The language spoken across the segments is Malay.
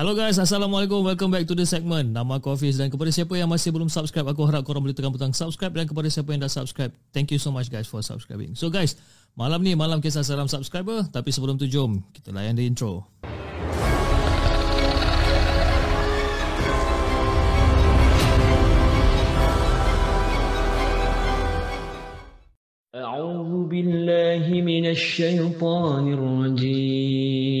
Hello guys, Assalamualaikum. Welcome back to the segment. Nama aku Hafiz dan kepada siapa yang masih belum subscribe, aku harap korang boleh tekan butang subscribe dan kepada siapa yang dah subscribe, thank you so much guys for subscribing. So guys, malam ni malam kisah seram subscriber, tapi sebelum tu jom kita layan the intro. أعوذ بالله من الشيطان الرجيم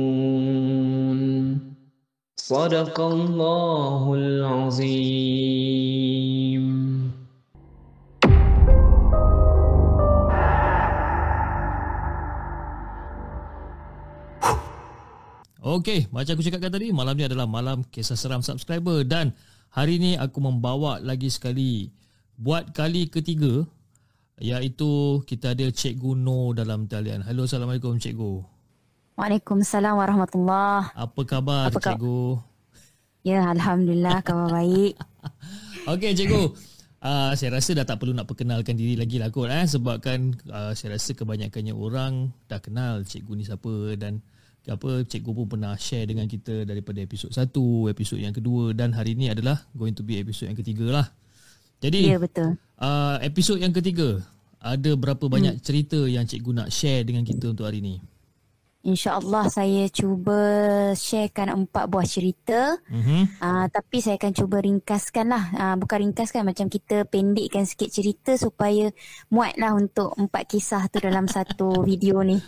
صدق الله العظيم Okay, macam aku cakapkan tadi, malam ni adalah malam kisah seram subscriber dan hari ni aku membawa lagi sekali buat kali ketiga iaitu kita ada Cikgu No dalam talian. Hello, Assalamualaikum Cikgu. Waalaikumsalam warahmatullahi. Apa khabar Apa khabar? Cikgu? Ya, alhamdulillah khabar baik. Okey Cikgu. Uh, saya rasa dah tak perlu nak perkenalkan diri lagi lah kot eh sebabkan uh, saya rasa kebanyakannya orang dah kenal cikgu ni siapa dan apa cikgu pun pernah share dengan kita daripada episod 1, episod yang kedua dan hari ni adalah going to be episod yang ketiga lah. Jadi Ya, betul. uh, episod yang ketiga ada berapa banyak cerita yang cikgu nak share dengan kita untuk hari ni? InsyaAllah saya cuba sharekan empat buah cerita. Mhm. Uh, tapi saya akan cuba ringkaskan lah. Uh, bukan ringkaskan, macam kita pendekkan sikit cerita supaya muat lah untuk empat kisah tu dalam satu video ni.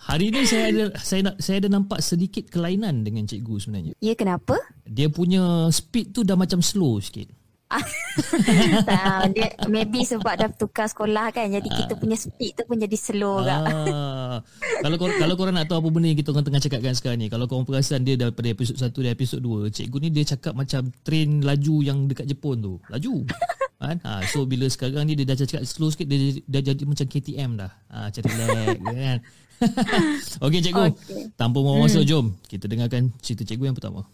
Hari ni saya ada saya nak saya ada nampak sedikit kelainan dengan cikgu sebenarnya. Ya, kenapa? Dia punya speed tu dah macam slow sikit. uh, dia, maybe sebab dah tukar sekolah kan. Jadi kita punya speed tu pun jadi slow kak. Ah, kalau kor, kalau korang nak tahu apa benda yang kita orang tengah cakapkan sekarang ni, kalau korang perasan dia daripada episod 1 dan episod 2, cikgu ni dia cakap macam train laju yang dekat Jepun tu. Laju. Kan? Ha, so bila sekarang ni dia dah cakap slow sikit dia dah jadi macam KTM dah. Ha, macam relax kan. Okey cikgu. Okey. Tanpa buang masa jom kita dengarkan cerita cikgu yang pertama.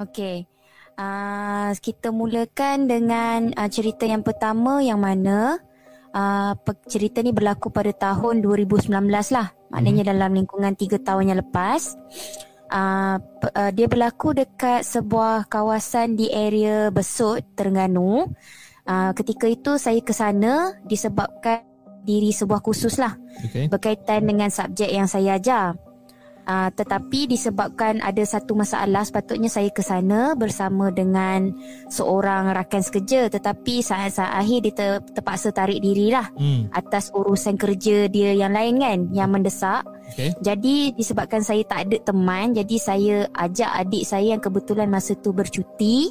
Okey. Uh, kita mulakan dengan uh, cerita yang pertama yang mana uh, cerita ni berlaku pada tahun 2019 lah. Maknanya hmm. dalam lingkungan 3 tahun yang lepas. Uh, uh, dia berlaku dekat sebuah kawasan di area Besut, Terengganu. Uh, ketika itu saya ke sana disebabkan diri sebuah kursus lah Okey. berkaitan dengan subjek yang saya ajar. Uh, tetapi disebabkan ada satu masalah sepatutnya saya ke sana bersama dengan seorang rakan sekerja tetapi saat-saat akhir dia ter, terpaksa tarik diri lah Hmm. atas urusan kerja dia yang lain kan yang mendesak. Okey. Jadi disebabkan saya tak ada teman jadi saya ajak adik saya yang kebetulan masa tu bercuti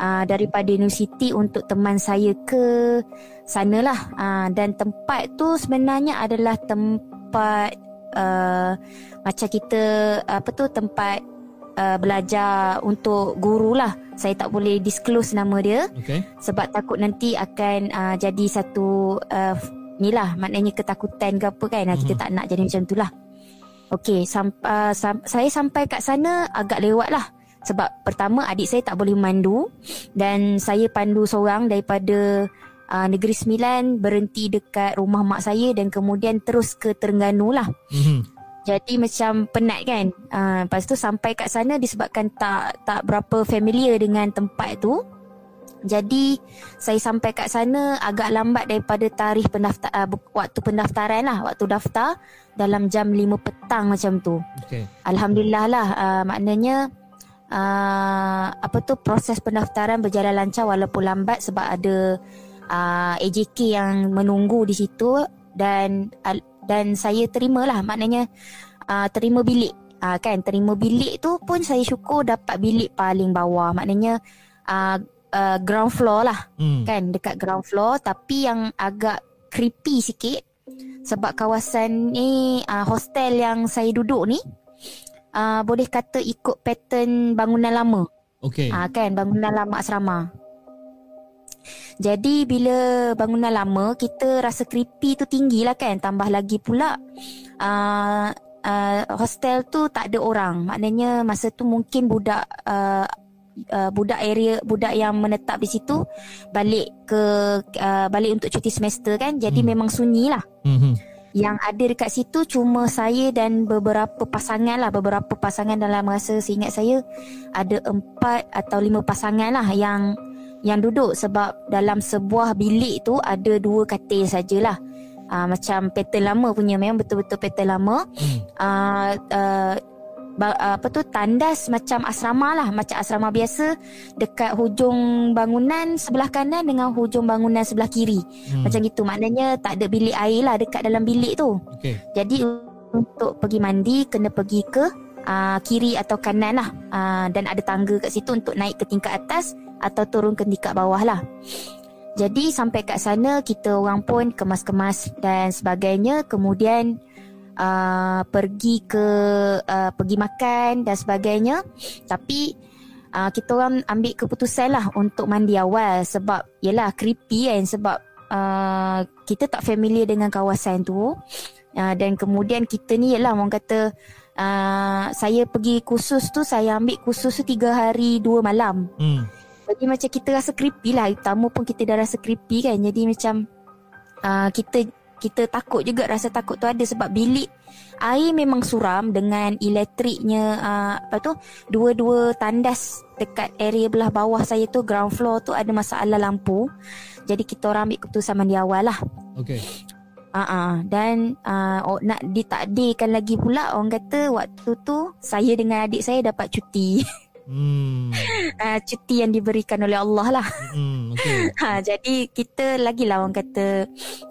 uh, daripada universiti untuk teman saya ke sanalah uh, dan tempat tu sebenarnya adalah tempat uh, macam kita apa tu tempat uh, belajar untuk guru lah saya tak boleh disclose nama dia Okey. sebab takut nanti akan uh, jadi satu uh, ni lah maknanya ketakutan ke apa kan uh, kita Mhm. tak nak jadi macam tu lah Okey, sam, uh, sam, saya sampai kat sana agak lewat lah. Sebab pertama adik saya tak boleh memandu dan saya pandu seorang daripada uh, Negeri Sembilan berhenti dekat rumah mak saya dan kemudian terus ke Terengganu lah. Mhm. Jadi macam penat kan. Uh, lepas tu sampai kat sana disebabkan tak tak berapa familiar dengan tempat tu. Jadi saya sampai kat sana agak lambat daripada tarikh pendaftar uh, waktu pendaftaran lah, waktu daftar dalam jam 5 petang macam tu. Okey. Alhamdulillah lah uh, maknanya uh, apa tu proses pendaftaran berjalan lancar walaupun lambat sebab ada uh, AJK yang menunggu di situ dan uh, dan saya terimalah maknanya uh, terima bilik uh, kan terima bilik tu pun saya syukur dapat bilik paling bawah maknanya uh, uh, ground floor lah Hmm. kan dekat ground floor tapi yang agak creepy sikit sebab kawasan ni uh, hostel yang saya duduk ni uh, boleh kata ikut pattern bangunan lama. Okey. Ah kan bangunan lama asrama. Jadi bila bangunan lama kita rasa creepy tu tinggi lah kan tambah lagi pula uh, uh, hostel tu tak ada orang. Maknanya masa tu mungkin budak uh, uh, budak area budak yang menetap di situ balik ke uh, balik untuk cuti semester kan. Jadi Hmm. memang sunyi lah. Mhm. Yang ada dekat situ cuma saya dan beberapa pasangan lah Beberapa pasangan dalam masa seingat saya Ada empat atau lima pasangan lah yang yang duduk Sebab dalam sebuah bilik tu ada dua katil sajalah uh, Macam pattern lama punya Memang betul-betul pattern lama Hmm. uh, uh, ba- apa tu tandas macam asrama lah macam asrama biasa dekat hujung bangunan sebelah kanan dengan hujung bangunan sebelah kiri Hmm. macam gitu maknanya tak ada bilik air lah dekat dalam bilik tu Okey. jadi untuk pergi mandi kena pergi ke uh, kiri atau kanan lah uh, dan ada tangga kat situ untuk naik ke tingkat atas atau turun ke tingkat bawah lah. Jadi sampai kat sana kita orang pun kemas-kemas dan sebagainya. Kemudian uh, pergi ke uh, pergi makan dan sebagainya. Tapi uh, kita orang ambil keputusan lah untuk mandi awal sebab yelah creepy kan sebab uh, kita tak familiar dengan kawasan tu. Uh, dan kemudian kita ni yelah orang kata uh, saya pergi kursus tu saya ambil kursus tu tiga hari dua malam. Hmm. Jadi macam kita rasa creepy lah. Pertama pun kita dah rasa creepy kan. Jadi macam uh, Kita kita takut juga Rasa takut tu ada. Sebab bilik Air memang suram Dengan elektriknya uh, Apa tu Dua-dua tandas Dekat area belah bawah saya tu Ground floor tu Ada masalah lampu. Jadi kita orang ambil keputusan mandi awal lah. Okey. Uh-uh. Dan uh, oh, nak ditakdirkan lagi pula Orang kata waktu tu Saya dengan adik saya dapat cuti Hmm. uh, Cuti yang diberikan oleh Allah lah Hmm. Okey. Ha, jadi kita lagi lah orang kata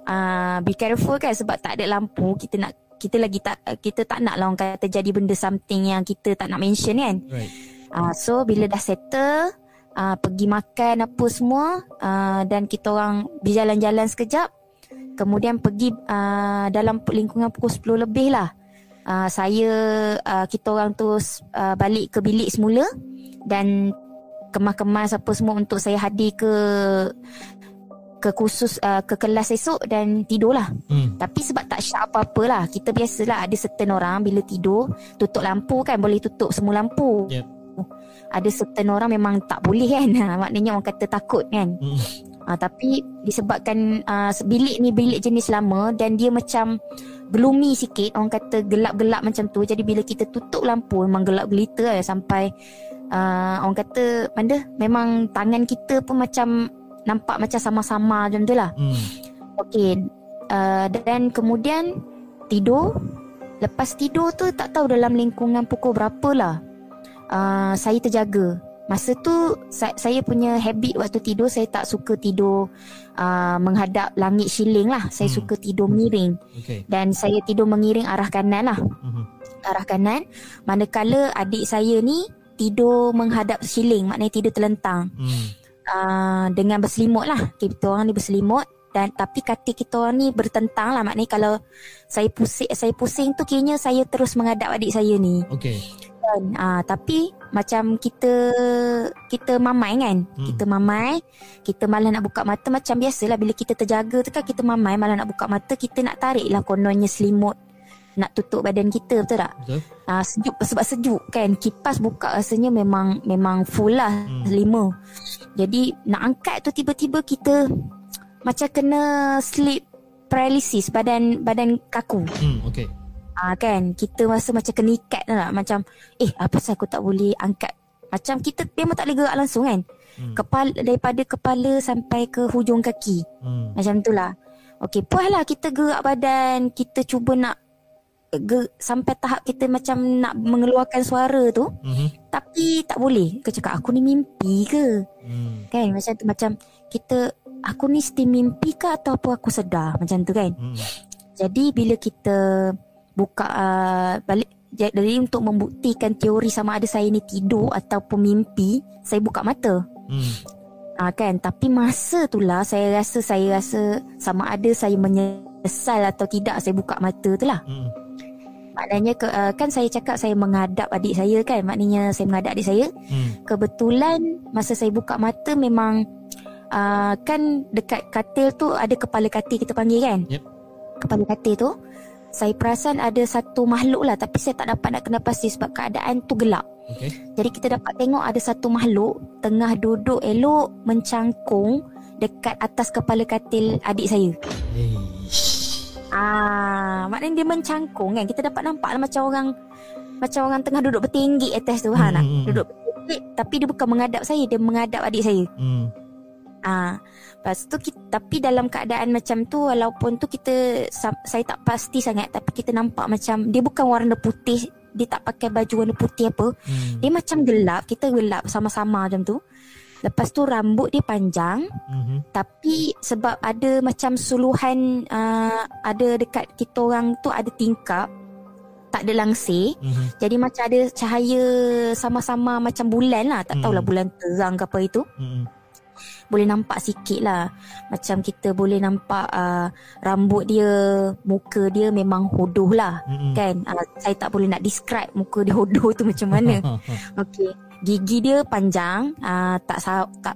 uh, be careful kan sebab tak ada lampu kita nak kita lagi tak kita tak nak lah orang kata jadi benda something yang kita tak nak mention kan. Right. Uh, so bila dah settle uh, pergi makan apa semua uh, dan kita orang berjalan-jalan sekejap kemudian pergi uh, dalam lingkungan pukul 10 lebih lah. Uh, saya uh, kita orang tu uh, balik ke bilik semula dan kemas-kemas apa semua untuk saya hadir ke ke kursus uh, ke kelas esok dan tidurlah. Hmm. Tapi sebab tak syak apa-apa lah. Kita biasalah ada certain orang bila tidur tutup lampu kan boleh tutup semua lampu. Yep. Ada certain orang memang tak boleh kan. Ha, maknanya orang kata takut kan. Hmm. Uh, tapi disebabkan uh, bilik ni bilik jenis lama dan dia macam gloomy sikit orang kata gelap-gelap macam tu. Jadi bila kita tutup lampu memang gelap gelita lah sampai uh, orang kata mana? Memang tangan kita pun macam nampak macam sama-sama macam tu lah. Hmm. okey uh, dan kemudian tidur. Lepas tidur tu tak tahu dalam lingkungan pukul berapa lah uh, saya terjaga Masa tu saya, saya punya habit waktu tidur saya tak suka tidur uh, menghadap langit siling lah. Saya Hmm. suka tidur miring Okey. dan saya tidur mengiring arah kanan lah. Mhm. Arah kanan. Manakala adik saya ni tidur menghadap siling maknanya tidur terlentang. Hmm. Uh, dengan berselimut lah. Kita orang ni berselimut dan tapi katil kita orang ni bertentang lah maknanya kalau saya pusing saya pusing tu kiranya saya terus menghadap adik saya ni Okey. kan ah tapi macam kita kita mamai kan Hmm. kita mamai kita malah nak buka mata macam biasalah bila kita terjaga tu kan kita mamai malah nak buka mata kita nak tarik lah kononnya selimut nak tutup badan kita betul tak Betul? ah sejuk sebab sejuk kan kipas buka rasanya memang memang full lah Hmm. hmm. lima jadi nak angkat tu tiba-tiba kita macam kena sleep paralysis badan badan kaku Hmm. Okey. Ah kan? Kita rasa macam kena ikat tak macam eh apa pasal aku tak boleh angkat. Macam kita memang tak boleh gerak langsung kan? Hmm. kepala daripada kepala sampai ke hujung kaki. Hmm. macam itulah okey puaslah kita gerak badan kita cuba nak ge, sampai tahap kita macam nak mengeluarkan suara tu. Mhm. tapi tak boleh. Ke cakap aku ni mimpi ke? Hmm. kan? Macam tu macam kita aku ni still mimpi ke atau apa aku sedar? Macam tu kan? Hmm. jadi bila kita buka uh, balik jadi untuk membuktikan teori sama ada saya ni tidur ataupun mimpi, saya buka mata. Hmm. Ah kan, tapi masa itulah saya rasa saya rasa sama ada saya Asal atau tidak saya buka mata tu lah Hmm. Maknanya ke, uh, kan saya cakap saya menghadap adik saya kan Maknanya saya menghadap adik saya Hmm. Kebetulan masa saya buka mata memang uh, Kan dekat katil tu ada kepala katil kita panggil kan Yep. Kepala katil tu Saya perasan ada satu makhluk lah Tapi saya tak dapat nak kena pasti sebab keadaan tu gelap Okay. Jadi kita dapat tengok ada satu makhluk Tengah duduk elok mencangkung Dekat atas kepala katil adik saya Eish. Ah, maknanya dia mencangkung kan. Kita dapat nampak lah macam orang macam orang tengah duduk bertinggi atas tu ha nak Hmm. duduk bertinggi tapi dia bukan menghadap saya, dia menghadap adik saya. Hmm. Ah, lepas tu kita, tapi dalam keadaan macam tu walaupun tu kita sa- saya tak pasti sangat tapi kita nampak macam dia bukan warna putih, dia tak pakai baju warna putih apa. Hmm. Dia macam gelap, kita gelap sama-sama macam tu. Lepas tu rambut dia panjang Mhm. tapi sebab ada macam suluhan uh, ada dekat kita orang tu ada tingkap tak ada langsir Mhm. jadi macam ada cahaya sama-sama macam bulan lah tak tahulah Hmm. bulan terang ke apa itu Mhm. Boleh nampak sikit lah macam kita boleh nampak uh, rambut dia muka dia memang hodoh lah Mhm. kan uh, saya tak boleh nak describe muka dia hodoh tu macam mana Okey. Gigi dia panjang, uh, tak tak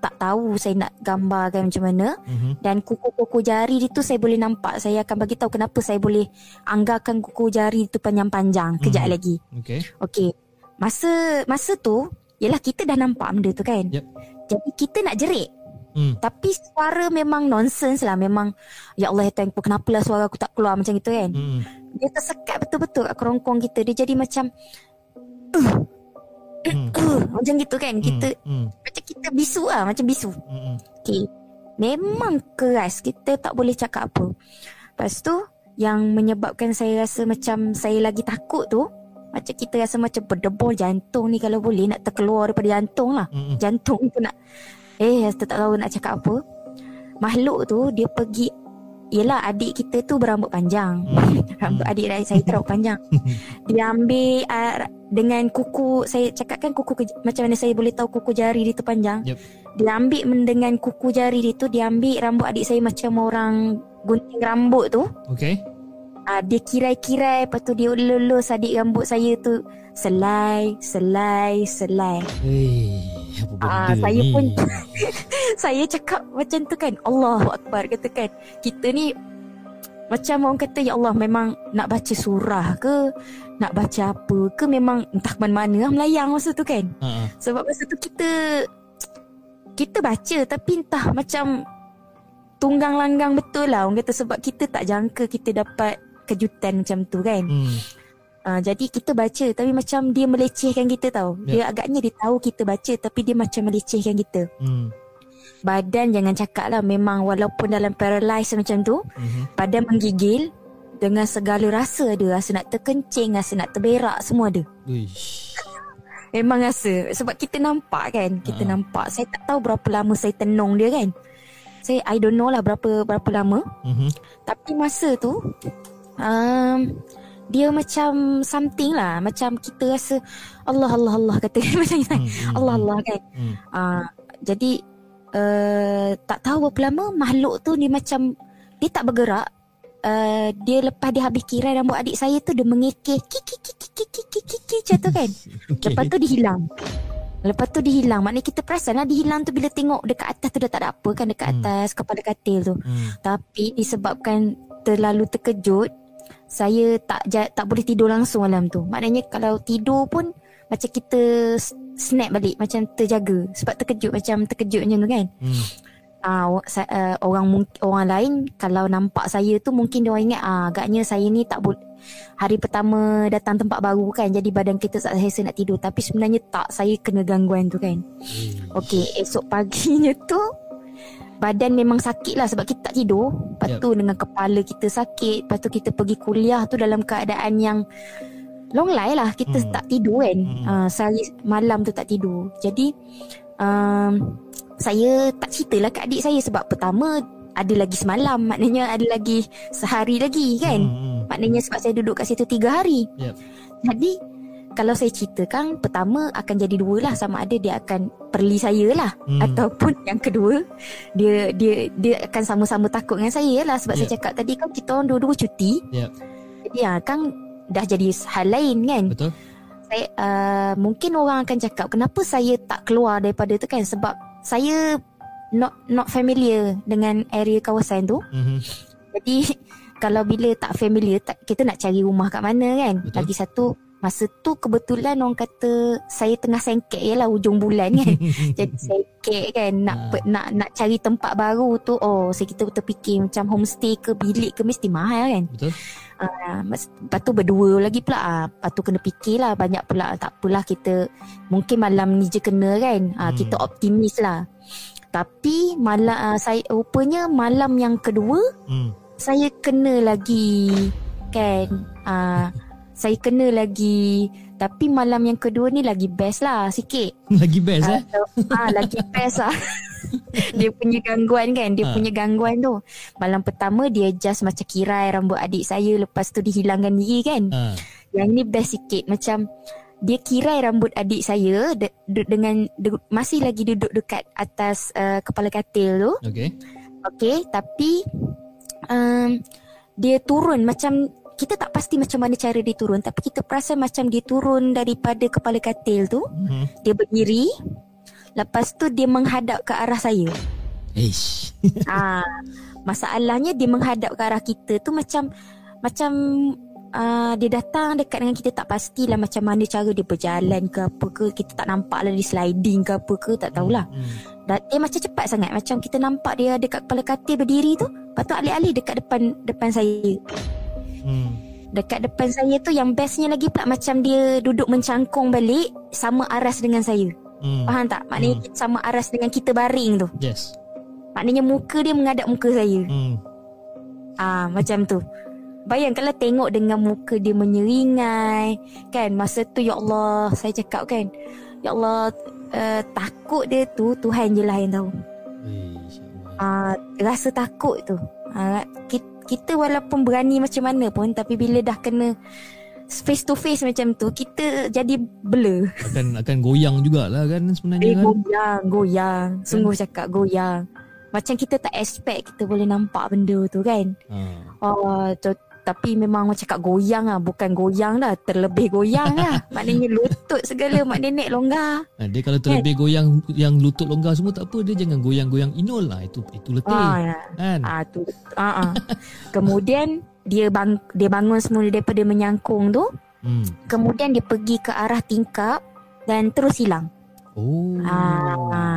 tak tahu saya nak gambarkan macam mana Mhm. dan kuku-kuku jari dia tu saya boleh nampak. Saya akan bagi tahu kenapa saya boleh anggarkan kuku jari tu panjang-panjang kejap Mhm. lagi. Okay. Okey. Masa masa tu Yelah kita dah nampak benda tu kan Yep. Jadi kita nak jerit. Hmm. Tapi suara memang nonsense lah. Memang Ya Allah ya Tuhan Kenapa lah suara aku tak keluar? macam itu kan. Hmm. Dia tersekat betul-betul kat kerongkong kita. Dia jadi macam uh, Hmm. uh, Macam gitu kan. Kita Hmm. Macam kita bisu lah Macam bisu. Hmm. Okay Memang keras. Kita tak boleh cakap apa. Lepas tu Yang menyebabkan saya rasa macam Saya lagi takut tu Macam kita rasa macam berdebur jantung ni Kalau boleh nak terkeluar daripada jantung lah Hmm. Jantung tu nak Eh saya tak tahu nak cakap apa Makhluk tu Dia pergi Yelah adik kita tu berambut panjang Hmm. Rambut adik saya tu panjang Dia ambil uh, Dengan kuku Saya cakapkan kuku ke, Macam mana saya boleh tahu Kuku jari dia tu panjang Yep. Dia ambil dengan kuku jari dia tu Dia ambil rambut adik saya Macam orang Gunting rambut tu Okay. Uh, Dia kirai-kirai Lepas tu dia lulus adik rambut saya tu. Selai Selai Selai. Eh, apa benda Ah, saya ni? pun- Saya cakap macam tu kan Allahu Akbar katakan Kita ni Macam orang kata Ya Allah memang Nak baca surah ke Nak baca apa ke Memang entah mana-mana lah Melayang masa tu kan. Ha. Sebab masa tu kita Kita baca Tapi entah macam Tunggang langgang betul lah. Orang kata sebab kita tak jangka Kita dapat kejutan macam tu kan Hmm. Uh, jadi kita baca tapi macam dia melecehkan kita tau. Ya. Dia agaknya dia tahu kita baca tapi dia macam melecehkan kita. Hmm. Badan jangan cakap lah memang walaupun dalam paralyze macam tu, Mhm. badan menggigil dengan segala rasa ada. Rasa nak terkencing, rasa nak terberak, semua ada. Uish. Memang rasa. Sebab kita nampak kan, kita Ha. nampak. Saya tak tahu berapa lama saya tenung dia kan. Saya, I don't know lah berapa berapa lama. Mhm. Tapi masa tu um, dia macam something lah. Macam kita rasa Allah Allah Allah kata. Macam hmm, hmm, Allah hmm. Allah kan. Hmm. uh, jadi uh, tak tahu berapa lama makhluk tu dia macam dia tak bergerak. Uh, dia lepas dia habis kirai rambut adik saya tu dia mengekeh ki ki ki ki ki macam tu kan. Okay. lepas tu dia hilang. Lepas tu dia hilang. Maknanya kita perasan lah dia hilang tu bila tengok dekat atas tu dah tak ada apa kan dekat hmm. atas hmm. kepala katil tu. Hmm. tapi disebabkan terlalu terkejut saya tak tak boleh tidur langsung malam tu. Maknanya kalau tidur pun macam kita snap balik macam terjaga sebab terkejut macam terkejut macam tu kan. Hmm. Ah uh, uh, orang orang lain kalau nampak saya tu mungkin dia orang ingat ah agaknya saya ni tak boleh hari pertama datang tempat baru kan jadi badan kita tak selesa nak tidur tapi sebenarnya tak saya kena gangguan tu kan. Eh. Okey, esok paginya tu badan memang sakit lah sebab kita tak tidur. Lepas Yep. tu dengan kepala kita sakit, lepas tu kita pergi kuliah tu dalam keadaan yang long lie lah. Kita Hmm. tak tidur kan. Hmm. Uh, sehari malam tu tak tidur. Jadi um, saya tak ceritalah kat adik saya sebab pertama ada lagi semalam. Maknanya ada lagi sehari lagi kan. Hmm, hmm. Maknanya sebab saya duduk kat situ tiga hari. Yep. Jadi kalau saya ceritakan pertama akan jadi dua lah sama ada dia akan perli saya lah Hmm. ataupun yang kedua dia dia dia akan sama-sama takut dengan saya lah sebab Ya. saya cakap tadi kan kita orang dua-dua cuti. Ya. Jadi ah kan dah jadi hal lain kan. Betul? Saya uh, mungkin orang akan cakap kenapa saya tak keluar daripada tu kan sebab saya not not familiar dengan area kawasan tu. Mhm. Jadi kalau bila tak familiar tak, kita nak cari rumah kat mana kan. Betul. Lagi satu masa tu kebetulan orang kata saya tengah sengkek je lah hujung bulan kan. Jadi sengkek kan nak Ah. pe- nak nak cari tempat baru tu oh saya kita terfikir macam homestay ke bilik ke mesti mahal kan. Betul? Mas- lepas tu berdua lagi pula ah, Lepas tu kena fikir lah Banyak pula Tak apalah kita Mungkin malam ni je kena kan ah, Hmm. Kita optimis lah Tapi malam ah, saya Rupanya malam yang kedua Hmm. Saya kena lagi Kan ah, Saya kena lagi Tapi malam yang kedua ni lagi best lah Sikit Lagi best eh? ah, Lagi best lah Dia punya gangguan kan Dia Ha. punya gangguan tu Malam pertama dia just macam kirai rambut adik saya Lepas tu dihilangkan diri kan Ha. Yang ni best sikit Macam dia kirai rambut adik saya de, de, dengan de, masih lagi duduk dekat atas uh, kepala katil tu. Okay. Okey, tapi um, dia turun macam kita tak pasti macam mana cara dia turun tapi kita perasan macam dia turun daripada kepala katil tu, Mhm. dia berdiri. Lepas tu dia menghadap ke arah saya. Eish. Ah, masalahnya dia menghadap ke arah kita tu macam macam uh, dia datang dekat dengan kita tak pastilah macam mana cara dia berjalan ke apa ke kita tak nampak lah dia sliding ke apa ke tak tahulah. Hmm. Dan dia macam cepat sangat macam kita nampak dia dekat kepala katil berdiri tu, lepas tu alih-alih dekat depan depan saya. Hmm. Dekat depan saya tu yang bestnya lagi pula macam dia duduk mencangkung balik sama aras dengan saya. Hmm. Faham tak? Maknanya Hmm. sama aras dengan kita baring tu. Yes. Maknanya muka dia menghadap muka saya. Hmm. Ah macam tu. Bayang kalau tengok dengan muka dia menyeringai kan masa tu ya Allah saya cakap kan ya Allah uh, takut dia tu Tuhan je lah yang tahu. Eish. Ah rasa takut tu. Ah kita, kita walaupun berani macam mana pun tapi bila dah kena face to face macam tu kita jadi blur. Akan akan goyang jugalah kan sebenarnya Eh kan. goyang, goyang. Sungguh cakap goyang. Macam kita tak expect kita boleh nampak benda tu kan. Ha. Oh, tu, tapi memang orang cakap goyang lah. Bukan goyang dah. Terlebih goyang lah. Maknanya lutut segala mak nenek longgar. Ha, dia kalau terlebih goyang yang lutut longgar semua tak apa dia jangan goyang-goyang inul lah itu itu letih Ah, ya. kan. ah tu. Ah, ah. Kemudian dia bang dia bangun semula daripada menyangkung tu. Hmm. Kemudian dia pergi ke arah tingkap dan terus hilang. Oh. Ah.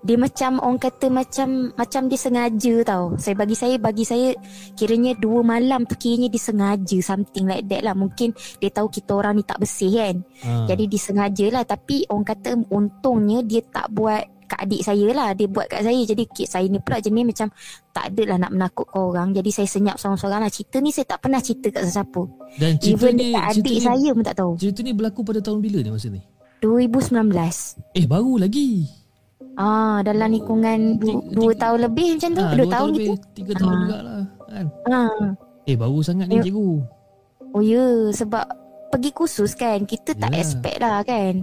Dia macam orang kata macam macam dia sengaja tau. Saya bagi saya bagi saya kiranya dua malam tu kiranya dia sengaja something like that lah. Mungkin dia tahu kita orang ni tak bersih kan. Ha. Jadi disengaja lah Tapi orang kata Untungnya dia tak buat Kat adik saya lah Dia buat kat saya Jadi kid saya ni pula jenis macam Tak adalah nak menakutkan orang Jadi saya senyap seorang-seorang lah Cerita ni saya tak pernah cerita kat sesiapa Dan cerita Even ni cerita adik ni, saya pun tak tahu cerita ni berlaku pada tahun bila ni masa ni? 2019 Eh baru lagi. Ah, dalam lingkungan du, Tiga- dua tiga- tahun lebih macam tu, Ha, dua, tahun lebih, gitu. Tiga tahun Ah. jugalah kan. Ah, Eh baru sangat ni cikgu. oh ya, sebab pergi kursus kan, kita tak Yalah. expect lah kan.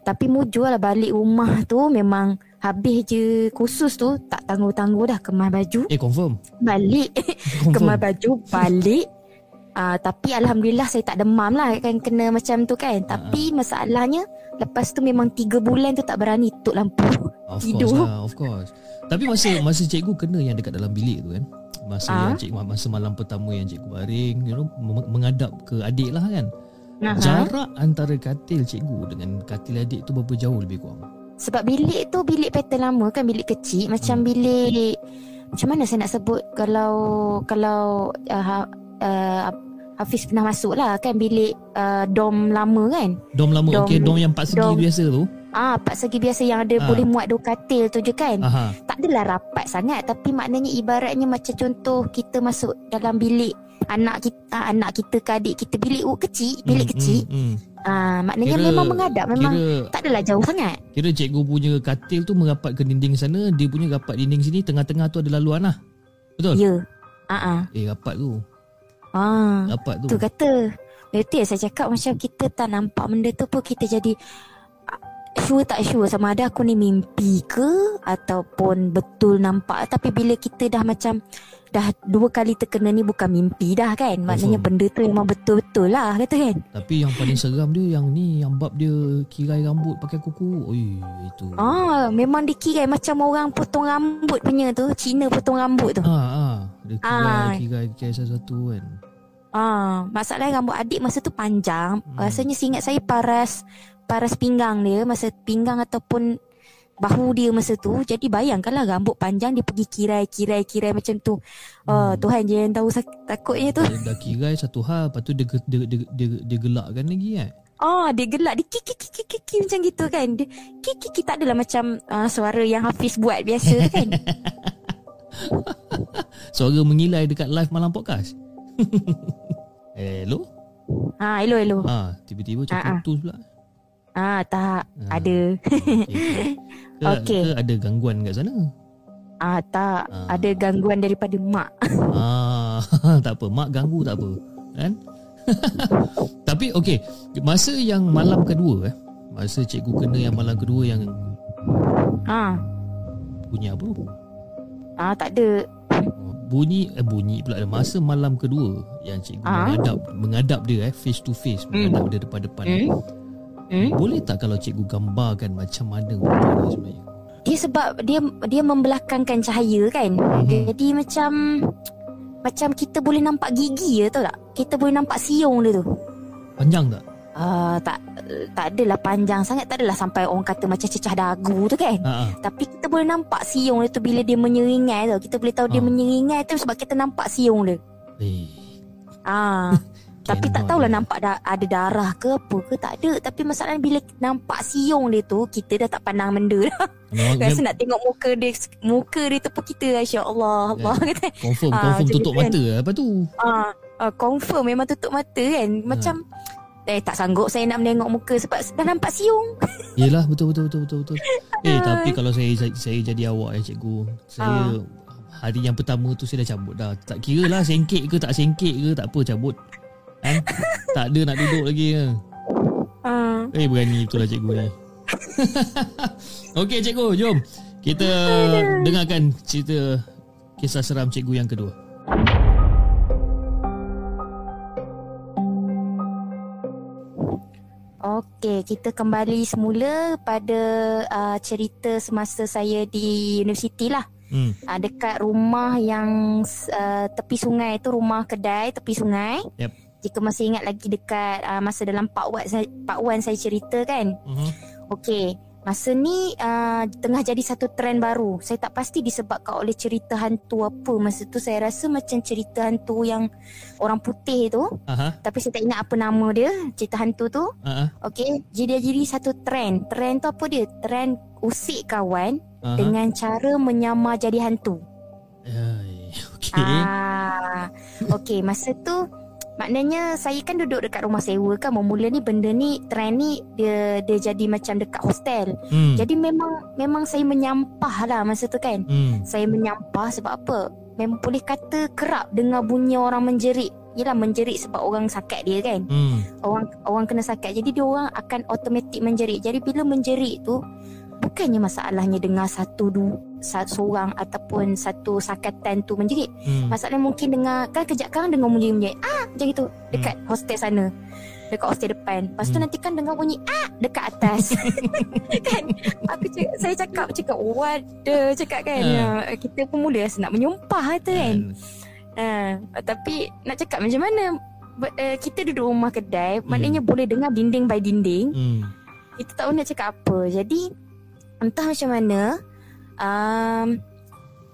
Tapi mujur lah balik rumah tu memang habis je kursus tu tak tangguh-tangguh dah kemas baju, Eh confirm. balik Confirm. kemas baju, balik. Ah, tapi alhamdulillah saya tak demam lah kan kena macam tu kan. Tapi masalahnya lepas tu memang tiga bulan tu tak berani tutup lampu. Of tidur. course lah, of course. Tapi masa masa cikgu kena yang dekat dalam bilik tu kan. Masa Ah. yang cikgu masa malam pertama yang cikgu baring, you know, meng- menghadap ke adik lah kan. Aha. Jarak antara katil cikgu dengan katil adik tu berapa jauh lebih kurang? Sebab bilik tu bilik pattern lama kan bilik kecil macam Hmm. bilik macam mana saya nak sebut kalau kalau uh, uh, Hafiz pernah masuk lah kan bilik uh, dom lama kan. Dom lama, Dom- okey, dom yang empat segi dom. biasa tu. Ah, empat segi biasa yang ada Ah. boleh muat dua katil tu je kan. Aha. Tak adalah rapat sangat tapi maknanya ibaratnya macam contoh kita masuk dalam bilik anak kita anak kita ke adik kita bilik uh, kecil bilik Hmm, kecil hmm, hmm. ah maknanya Kira- memang menghadap memang Kira tak adalah jauh sangat kira cikgu punya katil tu merapat ke dinding sana, dia punya rapat dinding sini, tengah-tengah tu ada laluan lah. Betul? ya ah ah Eh rapat tu. Ah Rapat tu. tu kata yang saya cakap macam kita tak nampak benda tu pun kita jadi ah, sure tak sure sama ada aku ni mimpi ke ataupun betul nampak tapi bila kita dah macam dah dua kali terkena ni bukan mimpi dah kan maknanya Confirm. benda tu memang betul-betul lah kata kan Tapi yang paling seram dia yang ni yang bab dia kirai rambut pakai kuku. Oi, itu. ah memang dikira macam orang potong rambut punya tu Cina potong rambut tu Ha ah, dia kirai Ah. kirai kirai satu kan. ah masalahnya rambut adik masa tu panjang Hmm. rasanya seingat saya paras paras pinggang dia masa pinggang ataupun bahu dia masa tu jadi bayangkanlah rambut panjang dia pergi kirai kirai kirai macam tu oh Hmm. Tuhan je yang tahu sak- takutnya tu Dia dah kirai satu hal, lepas tu dia dia dia, dia, dia gelakkan lagi kan. Oh dia gelak Dia kiki kiki kiki macam gitu kan Dia kiki kiki tak adalah macam uh, Suara yang Hafiz buat biasa tu kan Suara mengilai dekat live malam podcast. Hello? Ha hello hello Ha, tiba-tiba macam ah. putus pula. Ah tak Ah. Ada Okay. Ke, Okey. ke ada gangguan kat sana? Ah tak Ah. Ada gangguan daripada mak Ah, tak apa, mak ganggu tak apa. Kan? Tapi okey, masa yang malam kedua eh, masa cikgu kena yang malam kedua yang Ah bunyi apa? Ah tak ada Bunyi eh bunyi pula ada masa malam kedua yang cikgu Ah. menghadap menghadap dia eh face to face menghadap dia depan-depan. Hmm. Hmm? Boleh tak kalau cikgu gambarkan macam mana dia sebenarnya? Dia sebab Dia dia membelakangkan cahaya kan Mhm. Jadi macam Macam kita boleh nampak gigi ya tahu tak Kita boleh nampak siung dia tu Panjang tak? Ah tak tak adalah panjang sangat tak adalah sampai orang kata macam cecah dagu tu kan Ha ah. Tapi kita boleh nampak siung dia tu bila dia menyeringai tau. Kita boleh tahu dia Ah. menyeringai tu sebab kita nampak siung dia. Eh, Ah. Tapi tak tahulah nampak dah ada darah ke apa ke tak ada. Tapi masalahnya bila nampak siung dia tu, kita dah tak pandang benda dah. memang, Rasa memang nak tengok muka dia muka dia tu pun kita masya-Allah Allah kata. confirm Ah, confirm tutup kan. mata. Lepas tu Ah, ah confirm memang tutup mata kan. Macam Eh tak sanggup saya nak menengok muka sebab dah nampak siung. Yelah betul betul betul betul betul. Eh Ah. tapi kalau saya saya jadi awak eh cikgu, saya hari yang pertama tu saya dah cabut dah. Tak kira lah sengkit ke tak sengkit ke tak apa cabut. Kan? tak ada nak duduk lagi ke. Ah. Eh berani itulah cikgu ni. Okey cikgu, jom. Kita dengarkan cerita kisah seram cikgu yang kedua. Okey, kita kembali semula pada uh, cerita semasa saya di universiti lah. Hmm. Uh, dekat rumah yang uh, tepi sungai tu, rumah kedai tepi sungai. Yep. Jika masih ingat lagi dekat uh, masa dalam Pak Wan saya, Pak Wan saya cerita kan. Uh-huh. Okey, masa ni uh, tengah jadi satu trend baru. Saya tak pasti disebabkan oleh cerita hantu apa. Masa tu saya rasa macam cerita hantu yang orang putih tu. Aha. Tapi saya tak ingat apa nama dia, cerita hantu tu. Aha. Okey, jadi jadi satu trend. Trend tu apa dia? Trend usik kawan Aha. dengan cara menyamar jadi hantu. Ai, Okey. Ah, okey, masa tu maknanya saya kan duduk dekat rumah sewa kan. Mula ni benda ni trend ni dia dia jadi macam dekat hostel. Hmm. Jadi memang memang saya menyampah lah masa tu kan. Hmm. Saya menyampah sebab apa? Memang boleh kata kerap dengar bunyi orang menjerit. Yelah menjerit sebab orang sakat dia kan. Hmm. orang orang kena sakat. Jadi dia orang akan automatik menjerit. Jadi bila menjerit tu bukannya masalahnya dengar satu du satu seorang ataupun satu sakatan tu menjerit. Hmm. Masalahnya mungkin dengar kan kejap kan dengar bunyi menjerit. Ah macam gitu dekat hostel sana. Dekat hostel depan. Lepas tu Hmm. nanti kan dengar bunyi ah dekat atas. kan aku cakap, saya cakap cakap waduh cakap kan. Uh. Kita pun mula rasa nak menyumpah tu kan. Uh, tapi nak cakap macam mana? But, uh, kita duduk rumah kedai, maknanya boleh dengar dinding by dinding. Hmm. Kita tak tahu nak cakap apa. Jadi entah macam mana um,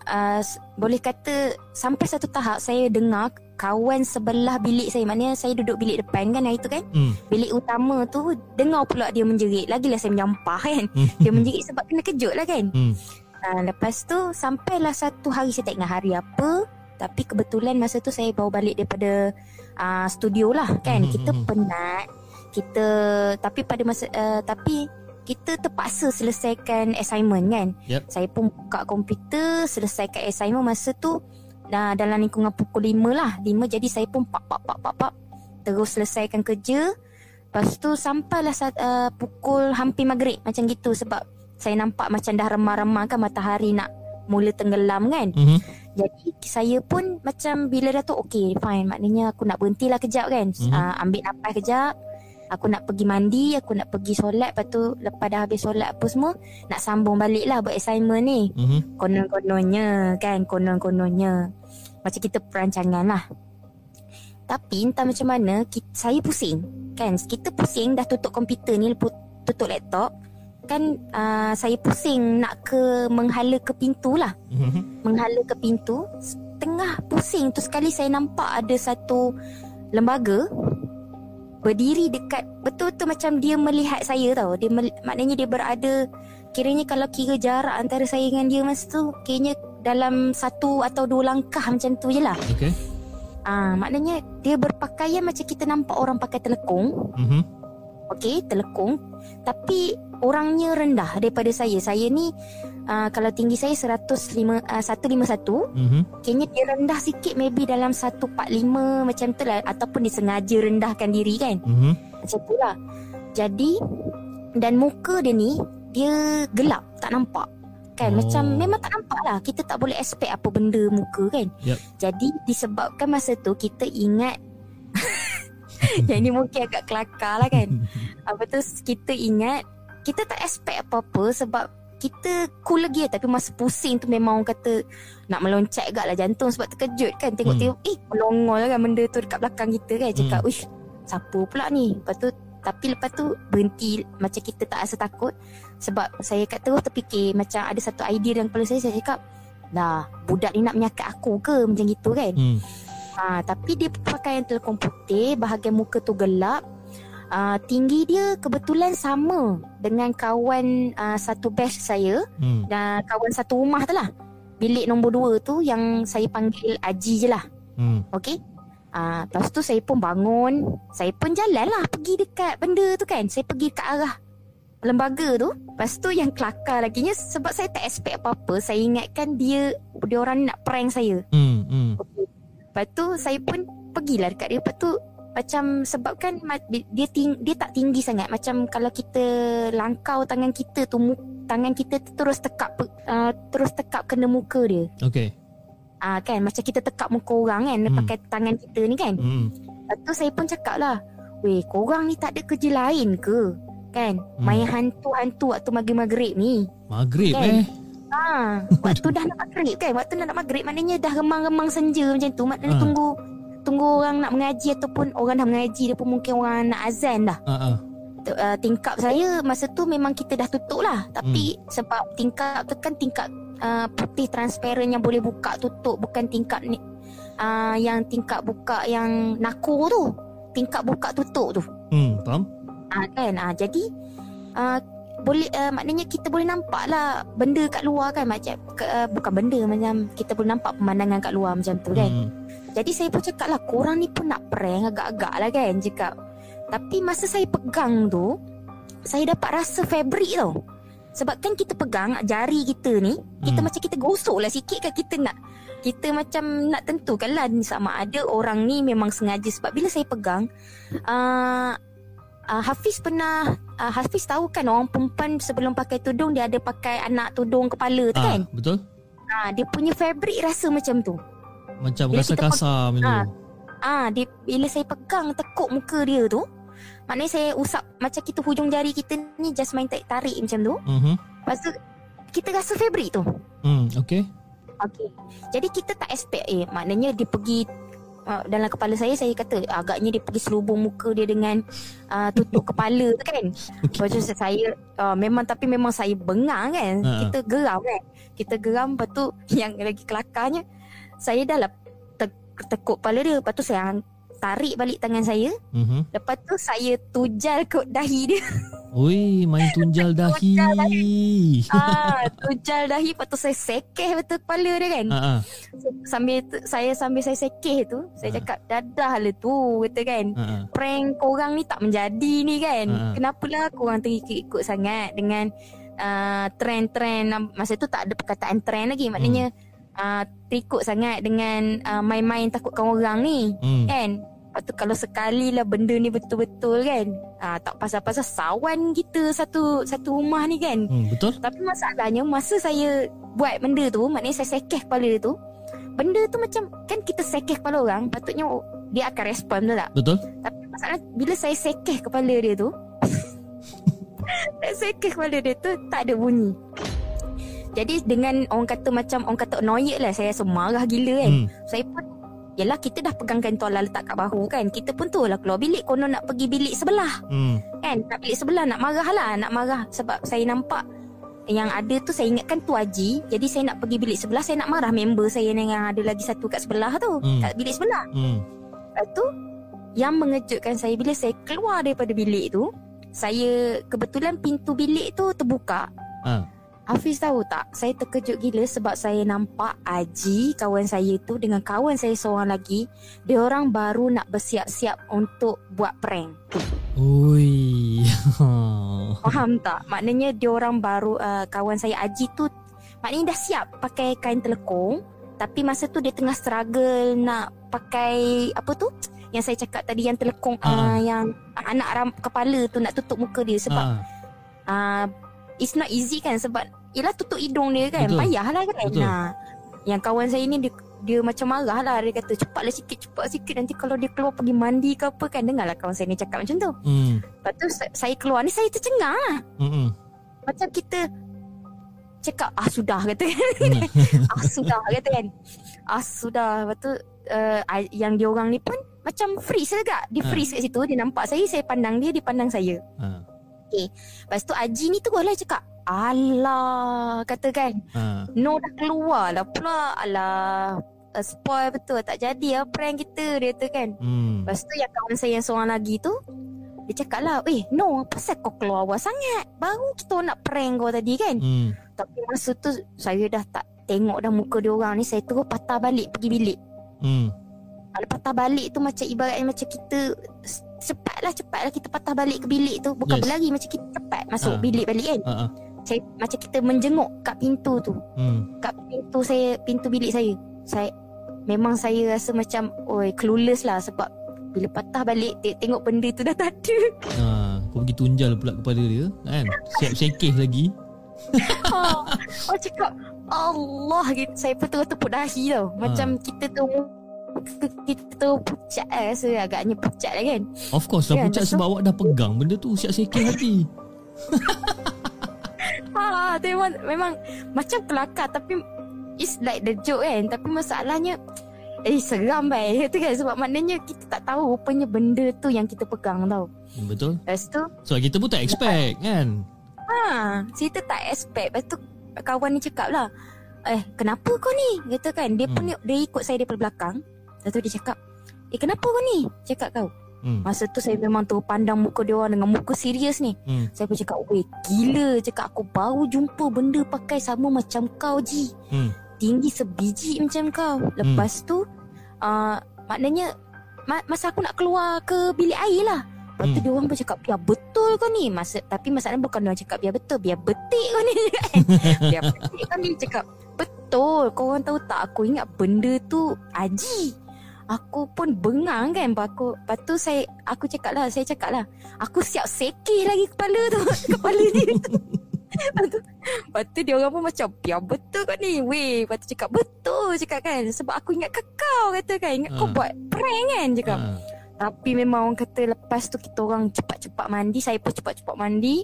uh, boleh kata sampai satu tahap saya dengar kawan sebelah bilik saya. Maknanya saya duduk bilik depan kan hari tu kan. Hmm. Bilik utama tu dengar pula dia menjerit. Lagilah saya menyampah kan. Hmm. Dia menjerit sebab kena kejut lah kan. Hmm. Uh, lepas tu sampailah satu hari saya tak ingat hari apa tapi kebetulan masa tu saya bawa balik daripada uh, studio lah kan Mhm, kita mhm. penat kita tapi pada masa uh, tapi kita terpaksa selesaikan assignment kan Yep. saya pun buka komputer selesaikan assignment masa tu dah dalam lingkungan pukul 5 lah 5 jadi saya pun pap pap pap pap pap terus selesaikan kerja. Lepas tu sampailah saat, uh, pukul hampir maghrib macam gitu sebab saya nampak macam dah remah-remah kan matahari nak mula tenggelam kan. Mhm. Jadi saya pun macam bila dah tu okay fine maknanya aku nak berhentilah kejap kan. Mhm. Uh, ambil nafas kejap. Aku nak pergi mandi, aku nak pergi solat Lepas tu lepas dah habis solat apa semua Nak sambung balik lah buat assignment ni. Mhm. Konon-kononnya kan Konon-kononnya. Macam kita perancangan lah. Tapi entah macam mana kita, Saya pusing Kan. Kita pusing dah tutup komputer ni Tutup laptop Kan uh, saya pusing nak ke Menghala ke pintu lah. Mhm. Menghala ke pintu Tengah pusing tu sekali saya nampak ada satu Lembaga Berdiri dekat Betul-betul macam dia melihat saya tau. Dia mel, Maknanya dia berada Kiranya kalau kira jarak antara saya dengan dia masa tu Kiranya dalam satu atau dua langkah macam tu je lah. Okay. Ah, Maknanya dia berpakaian macam kita nampak orang pakai telekung. Mhm. Okey, telekung. Tapi orangnya rendah daripada saya. Saya ni uh, kalau tinggi saya 105, uh, 151 Mhm. Kayaknya dia rendah sikit maybe dalam 145 macam tu lah. Ataupun dia sengaja rendahkan diri kan? Mhm. Macam tu lah. Jadi Dan muka dia ni Dia gelap Tak nampak. Kan? Oh. macam Memang tak nampak lah. Kita tak boleh expect apa benda muka kan? Yup. Jadi disebabkan masa tu Kita ingat Yang ni mungkin agak kelakar lah kan? Apa tu Kita ingat Kita tak expect apa-apa Sebab kita cool lagi lah Tapi masa pusing tu Memang orang kata Nak meloncat agak lah jantung Sebab terkejut kan. Tengok-tengok Eh melongol lah kan Benda tu dekat belakang kita kan. Cakap Uish Siapa pula ni. Lepas tu Tapi lepas tu Berhenti Macam kita tak rasa takut. Sebab saya kat terus terfikir Macam ada satu idea dalam kepala saya Saya cakap Lah Budak ni nak menyakat aku ke? Macam gitu kan. Hmm. Ha, tapi dia pakaian telekong putih, bahagian muka tu gelap. Uh, tinggi dia kebetulan sama dengan kawan uh, satu batch saya Hmm. dan kawan satu rumah tu lah. Bilik nombor dua tu yang saya panggil Aji je lah. Hmm. Okey. Ah, uh, lepas tu saya pun bangun, saya pun jalan lah pergi dekat benda tu kan. Saya pergi ke arah lembaga tu. Lepas tu yang kelakar laginya sebab saya tak expect apa-apa, saya ingatkan dia dia orang nak prank saya. Hmm. Hmm. Lepas tu saya pun pergilah dekat dia. Lepas tu macam sebab kan ma- dia dia, ting, dia tak tinggi sangat. Macam kalau kita langkau tangan kita tu tangan kita tu terus tekap uh, terus tekap kena muka dia. Okay. Ah uh, kan macam kita tekap muka orang kan Hmm. pakai tangan kita ni kan. Hmm. Tu saya pun cakap lah Weh korang ni tak ada kerja lain ke Kan Hmm. Main hantu-hantu waktu maghrib-maghrib ni Maghrib Kan? eh. Ha, Waktu dah nak maghrib kan Waktu dah nak maghrib Maknanya dah remang-remang senja macam tu Maknanya Ha. tunggu Tunggu orang nak mengaji Ataupun orang dah mengaji Dia pun mungkin orang nak azan dah Ah ah. T- uh, Tingkap saya Masa tu memang kita dah tutup lah Tapi sebab tingkap tu kan tingkap uh, Putih transparent yang boleh buka tutup Bukan tingkap ni uh, Yang tingkap buka yang nakur tu Tingkap buka tutup tu Hmm. Faham? Ah kan ah jadi ah boleh uh, maknanya kita boleh nampak lah benda kat luar kan macam uh, bukan benda macam kita boleh nampak pemandangan kat luar macam tu kan. Hmm. Jadi saya pun cakap lah korang ni pun nak prank agak-agak lah kan cakap. Tapi masa saya pegang tu saya dapat rasa fabric tau. Sebab kan kita pegang jari kita ni kita Hmm. macam kita gosok lah sikit kan kita nak kita macam nak tentukan lah sama ada orang ni memang sengaja sebab bila saya pegang uh, uh, Hafiz pernah uh, Hafiz tahu kan orang perempuan sebelum pakai tudung dia ada pakai anak tudung kepala tu Ah, kan betul? uh, dia punya fabric rasa macam tu Macam Bila rasa kasar macam Ah. tu. Ah, dia bila saya pegang tekuk muka dia tu, maknanya saya usap macam kita hujung jari kita ni just main tarik, macam tu. Mhm. Lepas tu kita rasa fabric tu. Hmm. Okay. Okey. Jadi kita tak expect eh maknanya dia pergi uh, dalam kepala saya saya kata agaknya dia pergi selubung muka dia dengan uh, tutup kepala tu kan. Lepas tu saya uh, memang tapi memang saya bengang kan. Ha. Kita geram kan. Kita geram lepas tu yang lagi kelakarnya saya dah lah te- tekuk kepala dia. Lepas tu saya tarik balik tangan saya. Mhm. Lepas tu saya tujal kot dahi dia. Ui, main tunjal dahi. ah, tujal dahi. Lepas tu saya sekeh betul kepala dia kan. Ah. Sambil tu, saya sambil saya sekeh tu, saya Ha. cakap dadah lah tu kata kan. Ah. Prank korang ni tak menjadi ni kan. Ha. Kenapalah korang terikut-ikut sangat dengan uh, trend-trend masa tu tak ada perkataan trend lagi maknanya uh, terikut sangat dengan uh, main-main takutkan orang ni Hmm. kan. Lepas tu kalau sekali lah benda ni betul-betul kan. Ah tak pasal-pasal sawan kita satu satu rumah ni kan. Hmm, betul? Tapi masalahnya masa saya buat benda tu, maknanya saya sekeh kepala dia tu, benda tu macam kan kita sekeh kepala orang, patutnya dia akan respon betul tak? Betul? Tapi masalah bila saya sekeh kepala dia tu, saya sekeh kepala dia tu tak ada bunyi. Jadi dengan orang kata macam orang kata annoyed lah saya rasa marah gila kan. Hmm. Saya pun Yelah kita dah pegangkan tuala letak kat bahu kan Kita pun tu lah keluar bilik Konon nak pergi bilik sebelah Hmm. Kan Kat bilik sebelah nak marah lah Nak marah Sebab saya nampak Yang ada tu saya ingatkan tu Haji Jadi saya nak pergi bilik sebelah Saya nak marah member saya Yang ada lagi satu kat sebelah tu Hmm. Kat bilik sebelah Hmm. Lepas tu Yang mengejutkan saya Bila saya keluar daripada bilik tu Saya Kebetulan pintu bilik tu terbuka Ha. Hafiz tahu tak Saya terkejut gila Sebab saya nampak Aji Kawan saya tu Dengan kawan saya seorang lagi Dia orang baru nak bersiap-siap Untuk buat prank Ui. Faham tak? Maknanya dia orang baru uh, Kawan saya Aji tu Maknanya dah siap Pakai kain telekung Tapi masa tu dia tengah struggle Nak pakai Apa tu? Yang saya cakap tadi Yang telekung Ah. uh, Yang anak ram, kepala tu Nak tutup muka dia Sebab Ha. uh, It's not easy kan Sebab Yelah tutup hidung dia kan Betul. Payah lah kan Betul. Nah, Yang kawan saya ni dia, dia macam marah lah Dia kata cepatlah sikit Cepat sikit Nanti kalau dia keluar pergi mandi ke apa kan Dengarlah kawan saya ni cakap macam tu Hmm. Lepas tu sa- saya keluar ni Saya tercengang lah Hmm. Macam kita Cakap ah sudah kata kan Hmm. Ah sudah kata kan Ah sudah Lepas tu uh, Yang dia orang ni pun Macam freeze agak Dia Ah. freeze kat situ Dia nampak saya Saya pandang dia Dia pandang saya Ha. Lepas tu Aji ni terus lah cakap Alah Kata kan Ha. No dah keluar lah pula Alah uh, Spoil betul Tak jadi lah prank kita Dia kata kan Hmm. Lepas tu yang kawan saya yang seorang lagi tu Dia cakap lah Eh no Pasal kau keluar awal sangat Baru kita nak prank kau tadi kan Hmm. Tapi masa tu Saya dah tak Tengok dah muka dia orang ni Saya terus patah balik Pergi bilik Hmm. Kalau patah balik tu Macam ibaratnya Macam kita Cepatlah Cepatlah kita patah balik ke bilik tu Bukan Yes. berlari Macam kita cepat Masuk Ah. bilik balik kan Ha. ha. saya, Macam kita menjenguk Kat pintu tu Hmm. kat pintu saya pintu bilik saya saya memang saya rasa macam oi clueless lah sebab bila patah balik te- tengok benda tu dah tak ada Ha. Kau pergi tunjal pula kepala dia kan. Siap sekeh lagi. ha, oh cakap Allah gitu. saya pun terus tepuk dahi tau macam kita tu kita pucat lah rasa agaknya pucat lah kan Of course lah Kan, pucat sebab awak dah pegang benda tu siap sekeh lagi. ha, tu memang, memang macam kelakar tapi it's like the joke kan tapi masalahnya eh seram baik tu kan sebab maknanya kita tak tahu rupanya benda tu yang kita pegang tau Betul. lepas tu So kita pun tak expect kan. Ha, kita tak expect. Lepas tu kawan ni cakap lah, eh kenapa kau ni? Kata kan, dia pun Hmm. dia ikut saya daripada belakang. Lepas tu dia cakap, eh kenapa kau ni? Cakap kau. Hmm. Masa tu saya memang tu pandang muka dia orang dengan muka serius ni. Hmm. Saya pun cakap, weh gila. Cakap aku baru jumpa benda pakai sama macam kau Ji. Hmm. Tinggi sebiji macam kau. Lepas tu, uh, maknanya ma- masa aku nak keluar ke bilik air lah. Lepas tu Hmm. dia orang pun cakap Biar betul kau ni Masa, Tapi masalahnya bukan dia orang cakap Biar betul Biar betik kau ni kan Biar betik kau ni Cakap Betul Kau orang tahu tak Aku ingat benda tu Aji Aku pun bengang kan aku, lepas tu saya Aku cakap lah Saya cakap lah Aku siap sekeh lagi kepala tu Kepala dia tu Lepas tu, lepas tu dia orang pun macam Biar betul kau ni Weh Lepas tu cakap Betul cakap kan Sebab aku ingat kau Kata kan Ingat kau Ah. buat prank kan Cakap Ha. tapi memang orang kata lepas tu kita orang cepat-cepat mandi. Saya pun cepat-cepat mandi.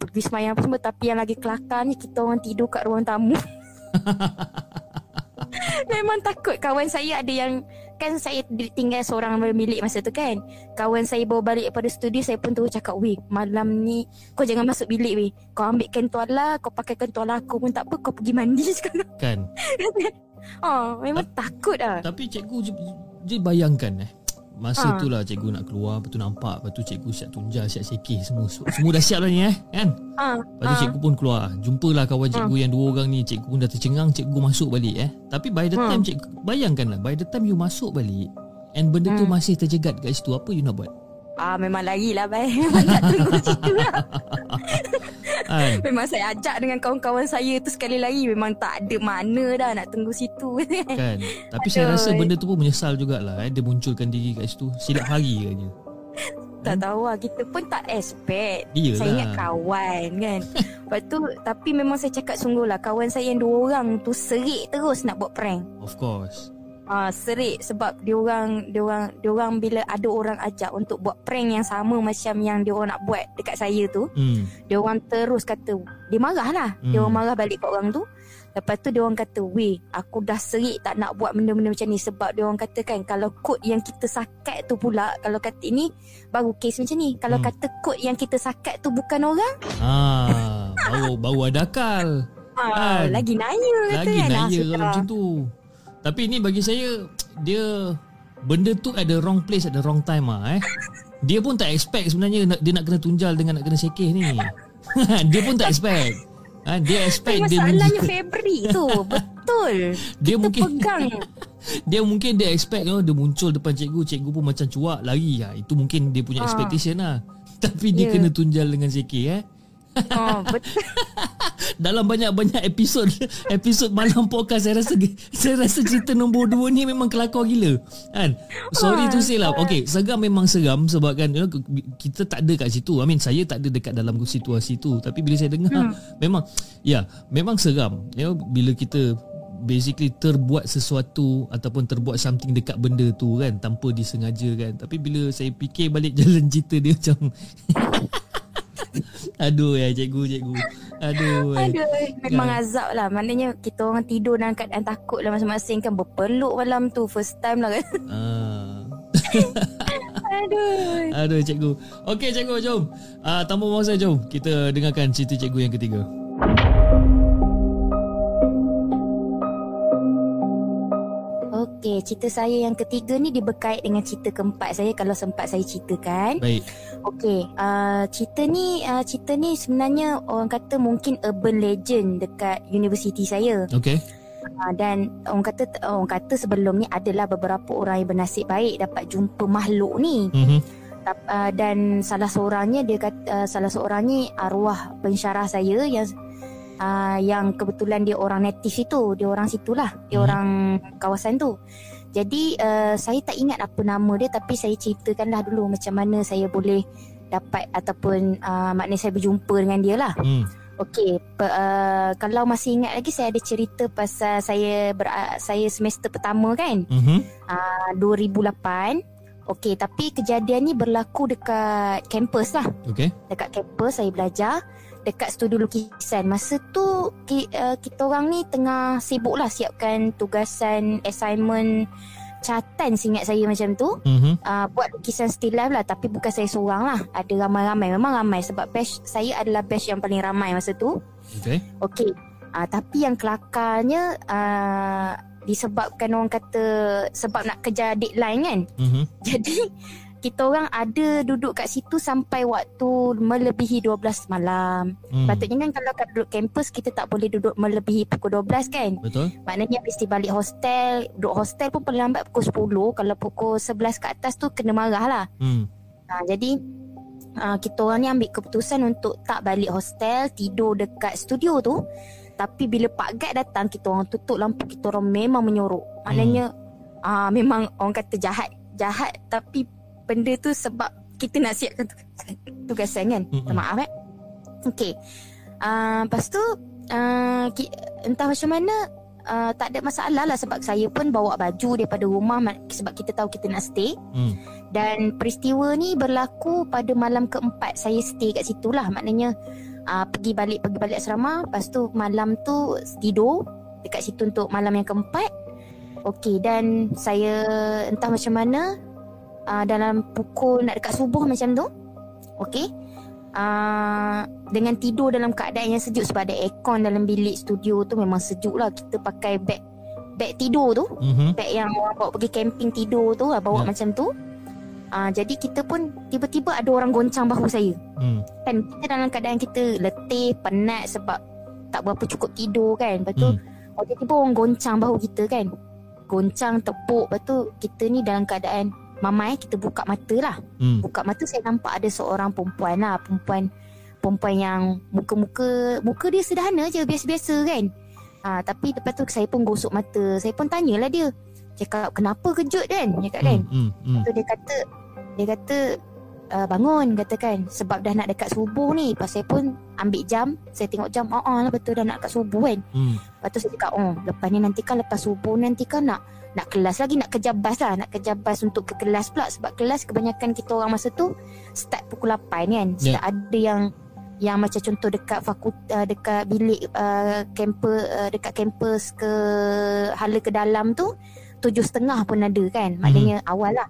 Pergi semayang apa semua. Tapi yang lagi kelakarnya kita orang tidur kat ruang tamu. memang takut. Kawan saya ada yang... Kan saya tinggal seorang bilik masa tu kan. Kawan saya bawa balik daripada studio. Saya pun terus cakap. Weh malam ni kau jangan masuk bilik weh. Kau ambilkan tuala. Kau pakaikan tuala aku pun tak apa. Kau pergi mandi sekarang. Kan. oh, memang takut lah. Tapi cikgu je, je bayangkan eh. Masa Ha. tu lah cikgu nak keluar Lepas tu nampak Lepas tu cikgu siap tunjal Siap sekeh semua Semua dah siap dah ni eh Kan Ha, Lepas tu cikgu pun keluar Jumpalah kawan cikgu yang dua orang ni Cikgu pun dah tercengang Cikgu masuk balik eh Tapi by the Ha. time cikgu Bayangkanlah By the time you masuk balik And benda tu masih terjegat kat situ Apa you nak buat? Ah memang lari lah baik. Memang tak tunggu situ lah. Kan? Memang saya ajak dengan kawan-kawan saya tu sekali lagi memang tak ada mana dah nak tunggu situ kan. Tapi saya Aduh. rasa benda tu pun menyesal jugalah eh. Dia munculkan diri kat situ. Silap hari katanya. Tak tahu lah Kita pun tak expect Iyalah. Saya ingat kawan kan Lepas tu Tapi memang saya cakap sungguh lah Kawan saya yang dua orang tu Serik terus nak buat prank Of course. Ah serik sebab dia orang dia orang dia orang bila ada orang ajak untuk buat prank yang sama macam yang dia orang nak buat dekat saya tu, Hmm. dia orang terus kata dia marah lah. Dia Hmm. orang marah balik kat orang tu. Lepas tu dia orang kata, "Weh, aku dah serik tak nak buat benda-benda macam ni sebab dia orang kata kan kalau kod yang kita sakat tu pula kalau kata ini baru kes macam ni. Kalau Hmm. kata kod yang kita sakat tu bukan orang, Ah, baru baru ada akal. ah, Kan? lagi naya kata Lagi kan. Ah, naya kalau macam tu. Tapi ni bagi saya dia benda tu at the wrong place at the wrong time ah eh. Dia pun tak expect sebenarnya nak, dia nak kena tunjal dengan nak kena sekeh ni. dia pun tak expect. Ha, dia expect dia masalahnya Febri tu Betul Dia Kita mungkin- pegang dia mungkin dia expect oh, dia muncul depan cikgu, cikgu pun macam cuak lari. Ha, itu mungkin dia punya Ah. expectation lah. Tapi dia Ya. kena tunjal dengan sekeh eh. Oh, Betul. Dalam banyak-banyak episod episod malam podcast saya rasa saya rasa cerita nombor dua ni memang kelakar gila kan? Sorry tu say lah. okay seram memang seram sebab kan you know, kita tak ada kat situ. I mean saya tak ada dekat dalam situasi tu. Tapi bila saya dengar memang ya memang seram. You know, bila kita basically terbuat sesuatu ataupun terbuat something dekat benda tu kan tanpa disengaja kan. Tapi bila saya fikir balik jalan cerita dia macam Aduh ya cikgu cikgu. Aduh. eh. Aduh, memang Kan? azab lah. Maknanya kita orang tidur dalam keadaan takut lah masing-masing kan. Berpeluk malam tu. First time lah kan. Ah. Aduh. Aduh cikgu. Okey cikgu jom. Ah tanpa masa jom kita dengarkan cerita cikgu yang ketiga. Okey, cerita saya yang ketiga ni dia berkait dengan cerita keempat saya kalau sempat saya ceritakan. Baik. Okey, uh, cerita ni uh, cerita ni sebenarnya orang kata mungkin urban legend dekat universiti saya. Okey. Uh, dan orang kata orang kata sebelum ni adalah beberapa orang yang bernasib baik dapat jumpa makhluk ni. Mhm. Tap- uh, dan salah seorangnya dia kata uh, salah seorangnya arwah pensyarah saya yang uh, yang kebetulan dia orang native itu dia orang situlah dia Hmm. orang kawasan tu jadi uh, saya tak ingat apa nama dia tapi saya ceritakanlah dulu macam mana saya boleh dapat ataupun uh, maknanya saya berjumpa dengan dia lah Hmm. Okey, uh, kalau masih ingat lagi saya ada cerita pasal saya ber, uh, saya semester pertama kan, Mhm. uh, 2008. Okey, tapi kejadian ni berlaku dekat kampus lah. Okey. Dekat kampus saya belajar dekat studio lukisan. Masa tu ki, uh, kita orang ni tengah sibuk lah siapkan tugasan assignment catatan seingat saya macam tu. Mhm. Uh, buat lukisan still life lah tapi bukan saya seorang lah. Ada ramai-ramai. Memang ramai sebab batch saya adalah batch yang paling ramai masa tu. Okey. Okey. Uh, tapi yang kelakarnya uh, disebabkan orang kata sebab nak kejar deadline kan. Mhm. Jadi kita orang ada duduk kat situ sampai waktu melebihi 12 malam. Hmm. Patutnya kan kalau kat duduk kampus kita tak boleh duduk melebihi pukul 12 kan. Betul? Maknanya mesti balik hostel. Duduk hostel pun paling lambat pukul 10. Kalau pukul 11 ke atas tu kena marah lah. Hmm. Ha, jadi uh, kita orang ni ambil keputusan untuk tak balik hostel, tidur dekat studio tu. Tapi bila Pak Guide datang, kita orang tutup lampu, kita orang memang menyorok. Maknanya uh, memang orang kata jahat. Jahat tapi benda tu sebab kita nak siapkan tugasan, tugasan kan. Mm-mm. Maaf eh. Okey. Uh, lepas tu uh, ki, entah macam mana uh, tak ada masalah lah sebab saya pun bawa baju daripada rumah ma- sebab kita tahu kita nak stay. Hmm. Dan peristiwa ni berlaku pada malam keempat saya stay kat situ lah. Maknanya uh, pergi balik pergi balik asrama, lepas tu malam tu tidur dekat situ untuk malam yang keempat. Okey dan saya entah macam mana uh, dalam pukul nak dekat subuh macam tu. Okey. Uh, dengan tidur dalam keadaan yang sejuk sebab ada aircon dalam bilik studio tu memang sejuk lah kita pakai beg beg tidur tu Mhm. beg yang orang bawa pergi camping tidur tu lah, bawa Ya. macam tu. Ah jadi kita pun tiba-tiba ada orang goncang bahu saya. Hmm. Kan kita dalam keadaan kita letih, penat sebab tak berapa cukup tidur kan. Lepas tu oh, tiba-tiba orang goncang bahu kita kan. Goncang, tepuk. Lepas tu kita ni dalam keadaan mamai kita buka mata lah. Hmm. Buka mata saya nampak ada seorang perempuan lah. Perempuan perempuan yang muka-muka muka dia sederhana je biasa-biasa kan. Ah tapi lepas tu saya pun gosok mata. Saya pun tanyalah dia. Cakap kenapa kejut kan? Cakap kan. Hmm, hmm, Tu dia kata dia kata uh, bangun katakan sebab dah nak dekat subuh ni. Lepas saya pun ambil jam, saya tengok jam, oh, oh lah betul dah nak dekat subuh kan. hmm. Lepas tu saya cakap, oh lepas ni nanti kan lepas subuh nanti kan nak nak kelas lagi, nak kejar bas lah. Nak kejar bas untuk ke kelas pula. Sebab kelas kebanyakan kita orang masa tu start pukul 8 kan. Ya. Start ada yang yang macam contoh dekat fakultas, dekat bilik uh, kampus, uh, dekat kampus ke hala ke dalam tu, tujuh setengah pun ada kan. Maknanya awal lah.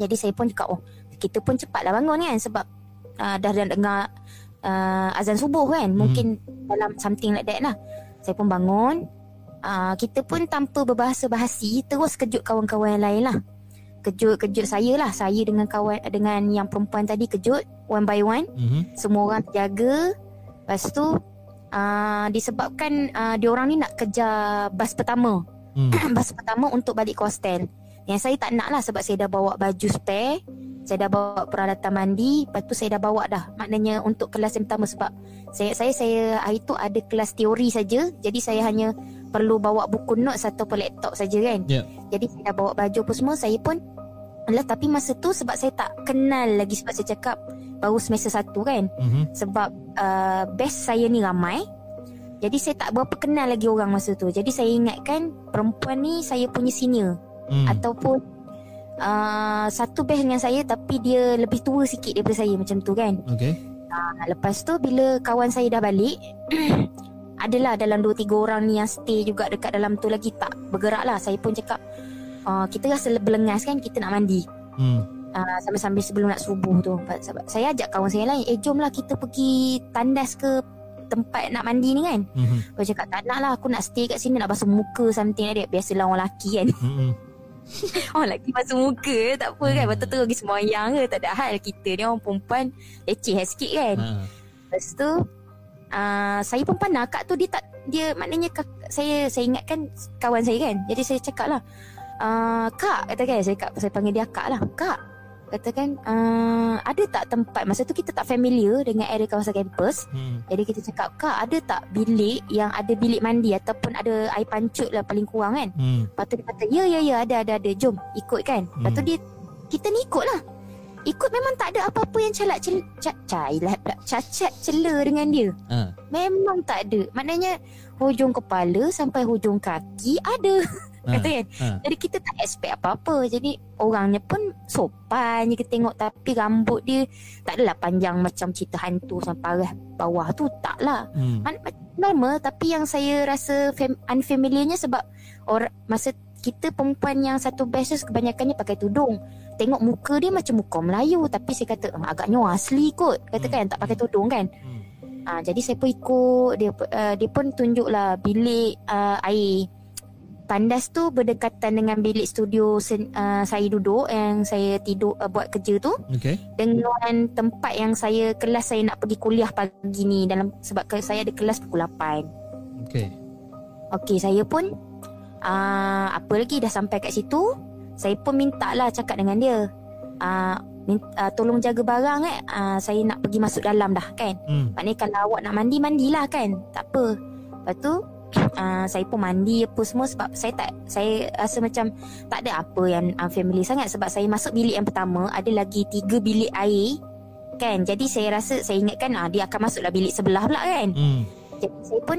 Jadi saya pun cakap, oh kita pun cepatlah bangun kan. Sebab uh, dah dah dengar uh, azan subuh kan. Mungkin dalam something like that lah. Saya pun bangun. Uh, kita pun tanpa berbahasa bahasi terus kejut kawan-kawan yang lain lah. Kejut-kejut saya lah. Saya dengan kawan dengan yang perempuan tadi kejut one by one. Mhm. Semua orang terjaga. Lepas tu uh, disebabkan uh, diorang ni nak kejar bas pertama. Hmm. bas pertama untuk balik ke hostel. Yang saya tak nak lah sebab saya dah bawa baju spare. Saya dah bawa peralatan mandi. Lepas tu saya dah bawa dah. Maknanya untuk kelas yang pertama sebab saya saya saya hari tu ada kelas teori saja. Jadi saya hanya perlu bawa buku notes ataupun laptop saja kan. Ya. Jadi saya dah bawa baju apa semua. Saya pun Alah, tapi masa tu sebab saya tak kenal lagi sebab saya cakap baru semester satu kan. Mhm. Sebab uh, best saya ni ramai. Jadi saya tak berapa kenal lagi orang masa tu. Jadi saya ingatkan perempuan ni saya punya senior Hmm. ataupun uh, satu batch dengan saya tapi dia lebih tua sikit daripada saya macam tu kan. Okay. Uh, lepas tu bila kawan saya dah balik adalah dalam 2 3 orang ni yang stay juga dekat dalam tu lagi tak bergerak lah. Saya pun cakap uh, kita rasa berlengas kan kita nak mandi. Hmm. Uh, sambil-sambil sebelum nak subuh tu Sebab Saya ajak kawan saya lain Eh jomlah kita pergi Tandas ke Tempat nak mandi ni kan Mhm. Aku cakap tak nak lah Aku nak stay kat sini Nak basuh muka something like that Biasalah orang lelaki kan Mhm. Orang lelaki basuh muka Tak apa kan Betul tu pergi semayang ke Tak ada hal Kita ni orang perempuan Leceh sikit kan Ha. Lepas tu uh, Saya pun pandang Kak tu dia tak Dia maknanya kak, Saya saya ingatkan Kawan saya kan. Jadi saya cakap lah uh, Kak kata kan saya, kak, saya panggil dia kak lah. Kak Katakan uh, Ada tak tempat? Masa tu kita tak familiar Dengan area kawasan kampus. Hmm. Jadi kita cakap Kak ada tak bilik Yang ada bilik mandi Ataupun ada air pancut lah Paling kurang kan? Hmm. Lepas tu dia kata Ya ya ya ada ada ada. Jom ikut kan. Lepas tu Hmm. dia Kita ni ikut lah Ikut memang tak ada apa-apa yang calak cel, ca, cailat pula. Cacat cela dengan dia. Ha. Memang tak ada. Maknanya Hujung kepala Sampai hujung kaki Ada. Ha. Kata kan? Ha. Jadi kita tak expect apa-apa. Jadi orangnya pun Sopan je. Kita tengok Tapi rambut dia Tak adalah panjang Macam cerita hantu Sampai arah bawah tu. Tak lah. Hmm. Normal. Tapi yang saya rasa fam- unfamiliarnya sebab orang masa kita perempuan yang satu batch tu kebanyakannya pakai tudung. Tengok muka dia macam muka Melayu tapi saya kata "Ah, agaknya asli kot. Kata kan tak pakai tudung kan. Hmm. Ah jadi saya pun ikut dia uh, dia pun tunjuklah bilik uh, air Tandas tu berdekatan dengan bilik studio sen, uh, saya duduk yang saya tidur uh, buat kerja tu Okay. dengan tempat yang saya kelas saya nak pergi kuliah pagi ni dalam sebab ke- saya ada kelas pukul 8. Okay. Okey, saya pun uh, apa lagi dah sampai kat situ, saya pun minta lah cakap dengan dia. Uh, minta, uh, tolong jaga barang eh. Uh, saya nak pergi masuk dalam dah kan. Hmm. Maknanya kalau awak nak mandi mandilah kan. Tak apa. Lepas tu uh, saya pun mandi apa semua sebab saya tak saya rasa macam tak ada apa yang unfamiliar sangat sebab saya masuk bilik yang pertama ada lagi tiga bilik air kan. Jadi saya rasa saya ingatkan ah dia akan masuklah bilik sebelah pula kan. Hmm. Jadi saya pun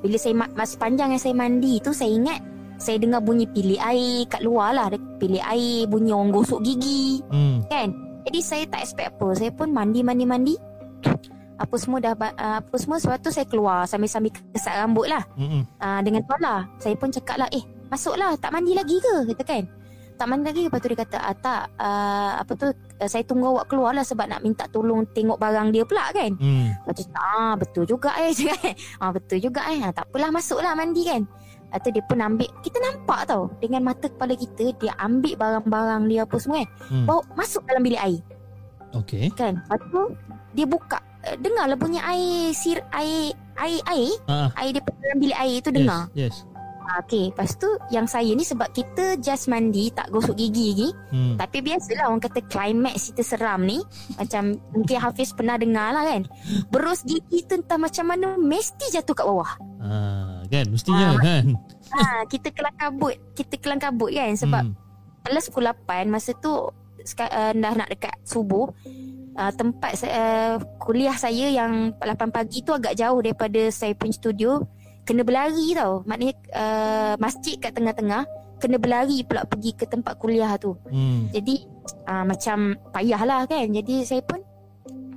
bila saya ma- masa panjang yang saya mandi tu saya ingat saya dengar bunyi bilik air kat luar lah. Bilik air, bunyi orang gosok gigi Hmm. kan. Jadi saya tak expect apa. Saya pun mandi mandi mandi. Apa semua dah uh, apa semua sebab tu saya keluar sambil-sambil kesat rambut lah Hmm. uh, dengan tuala. Saya pun cakap lah, "Eh, masuklah, tak mandi lagi ke?" kata kan. Tak mandi lagi Lepas tu dia kata ah, Tak uh, Apa tu uh, Saya tunggu awak keluar lah Sebab nak minta tolong Tengok barang dia pula kan Hmm. Lepas tu ah betul juga eh ah betul juga eh. Ah, tak apalah masuklah mandi kan. Lepas tu dia pun ambil kita nampak tau dengan mata kepala kita dia ambil barang-barang dia apa semua kan. Hmm. Bawa masuk dalam bilik air Okay. kan. Lepas tu dia buka eh, dengarlah bunyi air sir air air air Ah. air dia dalam bilik air tu dengar. Yes. yes. Ah, Okay, lepas tu yang saya ni sebab kita just mandi, tak gosok gigi lagi. Hmm. Tapi biasalah orang kata climax cerita seram ni. Macam mungkin Hafiz pernah dengar lah kan. Berus gigi tu entah macam mana mesti jatuh kat bawah. Ah, kan mestinya Ah, kan. Ha, kita kelang kabut. Kita kelang kabut kan sebab Hmm. Kelas pukul 8 Masa tu uh, Dah nak dekat subuh uh, Tempat uh, kuliah saya Yang 8 pagi tu agak jauh Daripada saya punya studio Kena berlari tau Maknanya uh, Masjid kat tengah-tengah Kena berlari pula Pergi ke tempat kuliah tu Hmm. Jadi uh, Macam Payah lah kan Jadi saya pun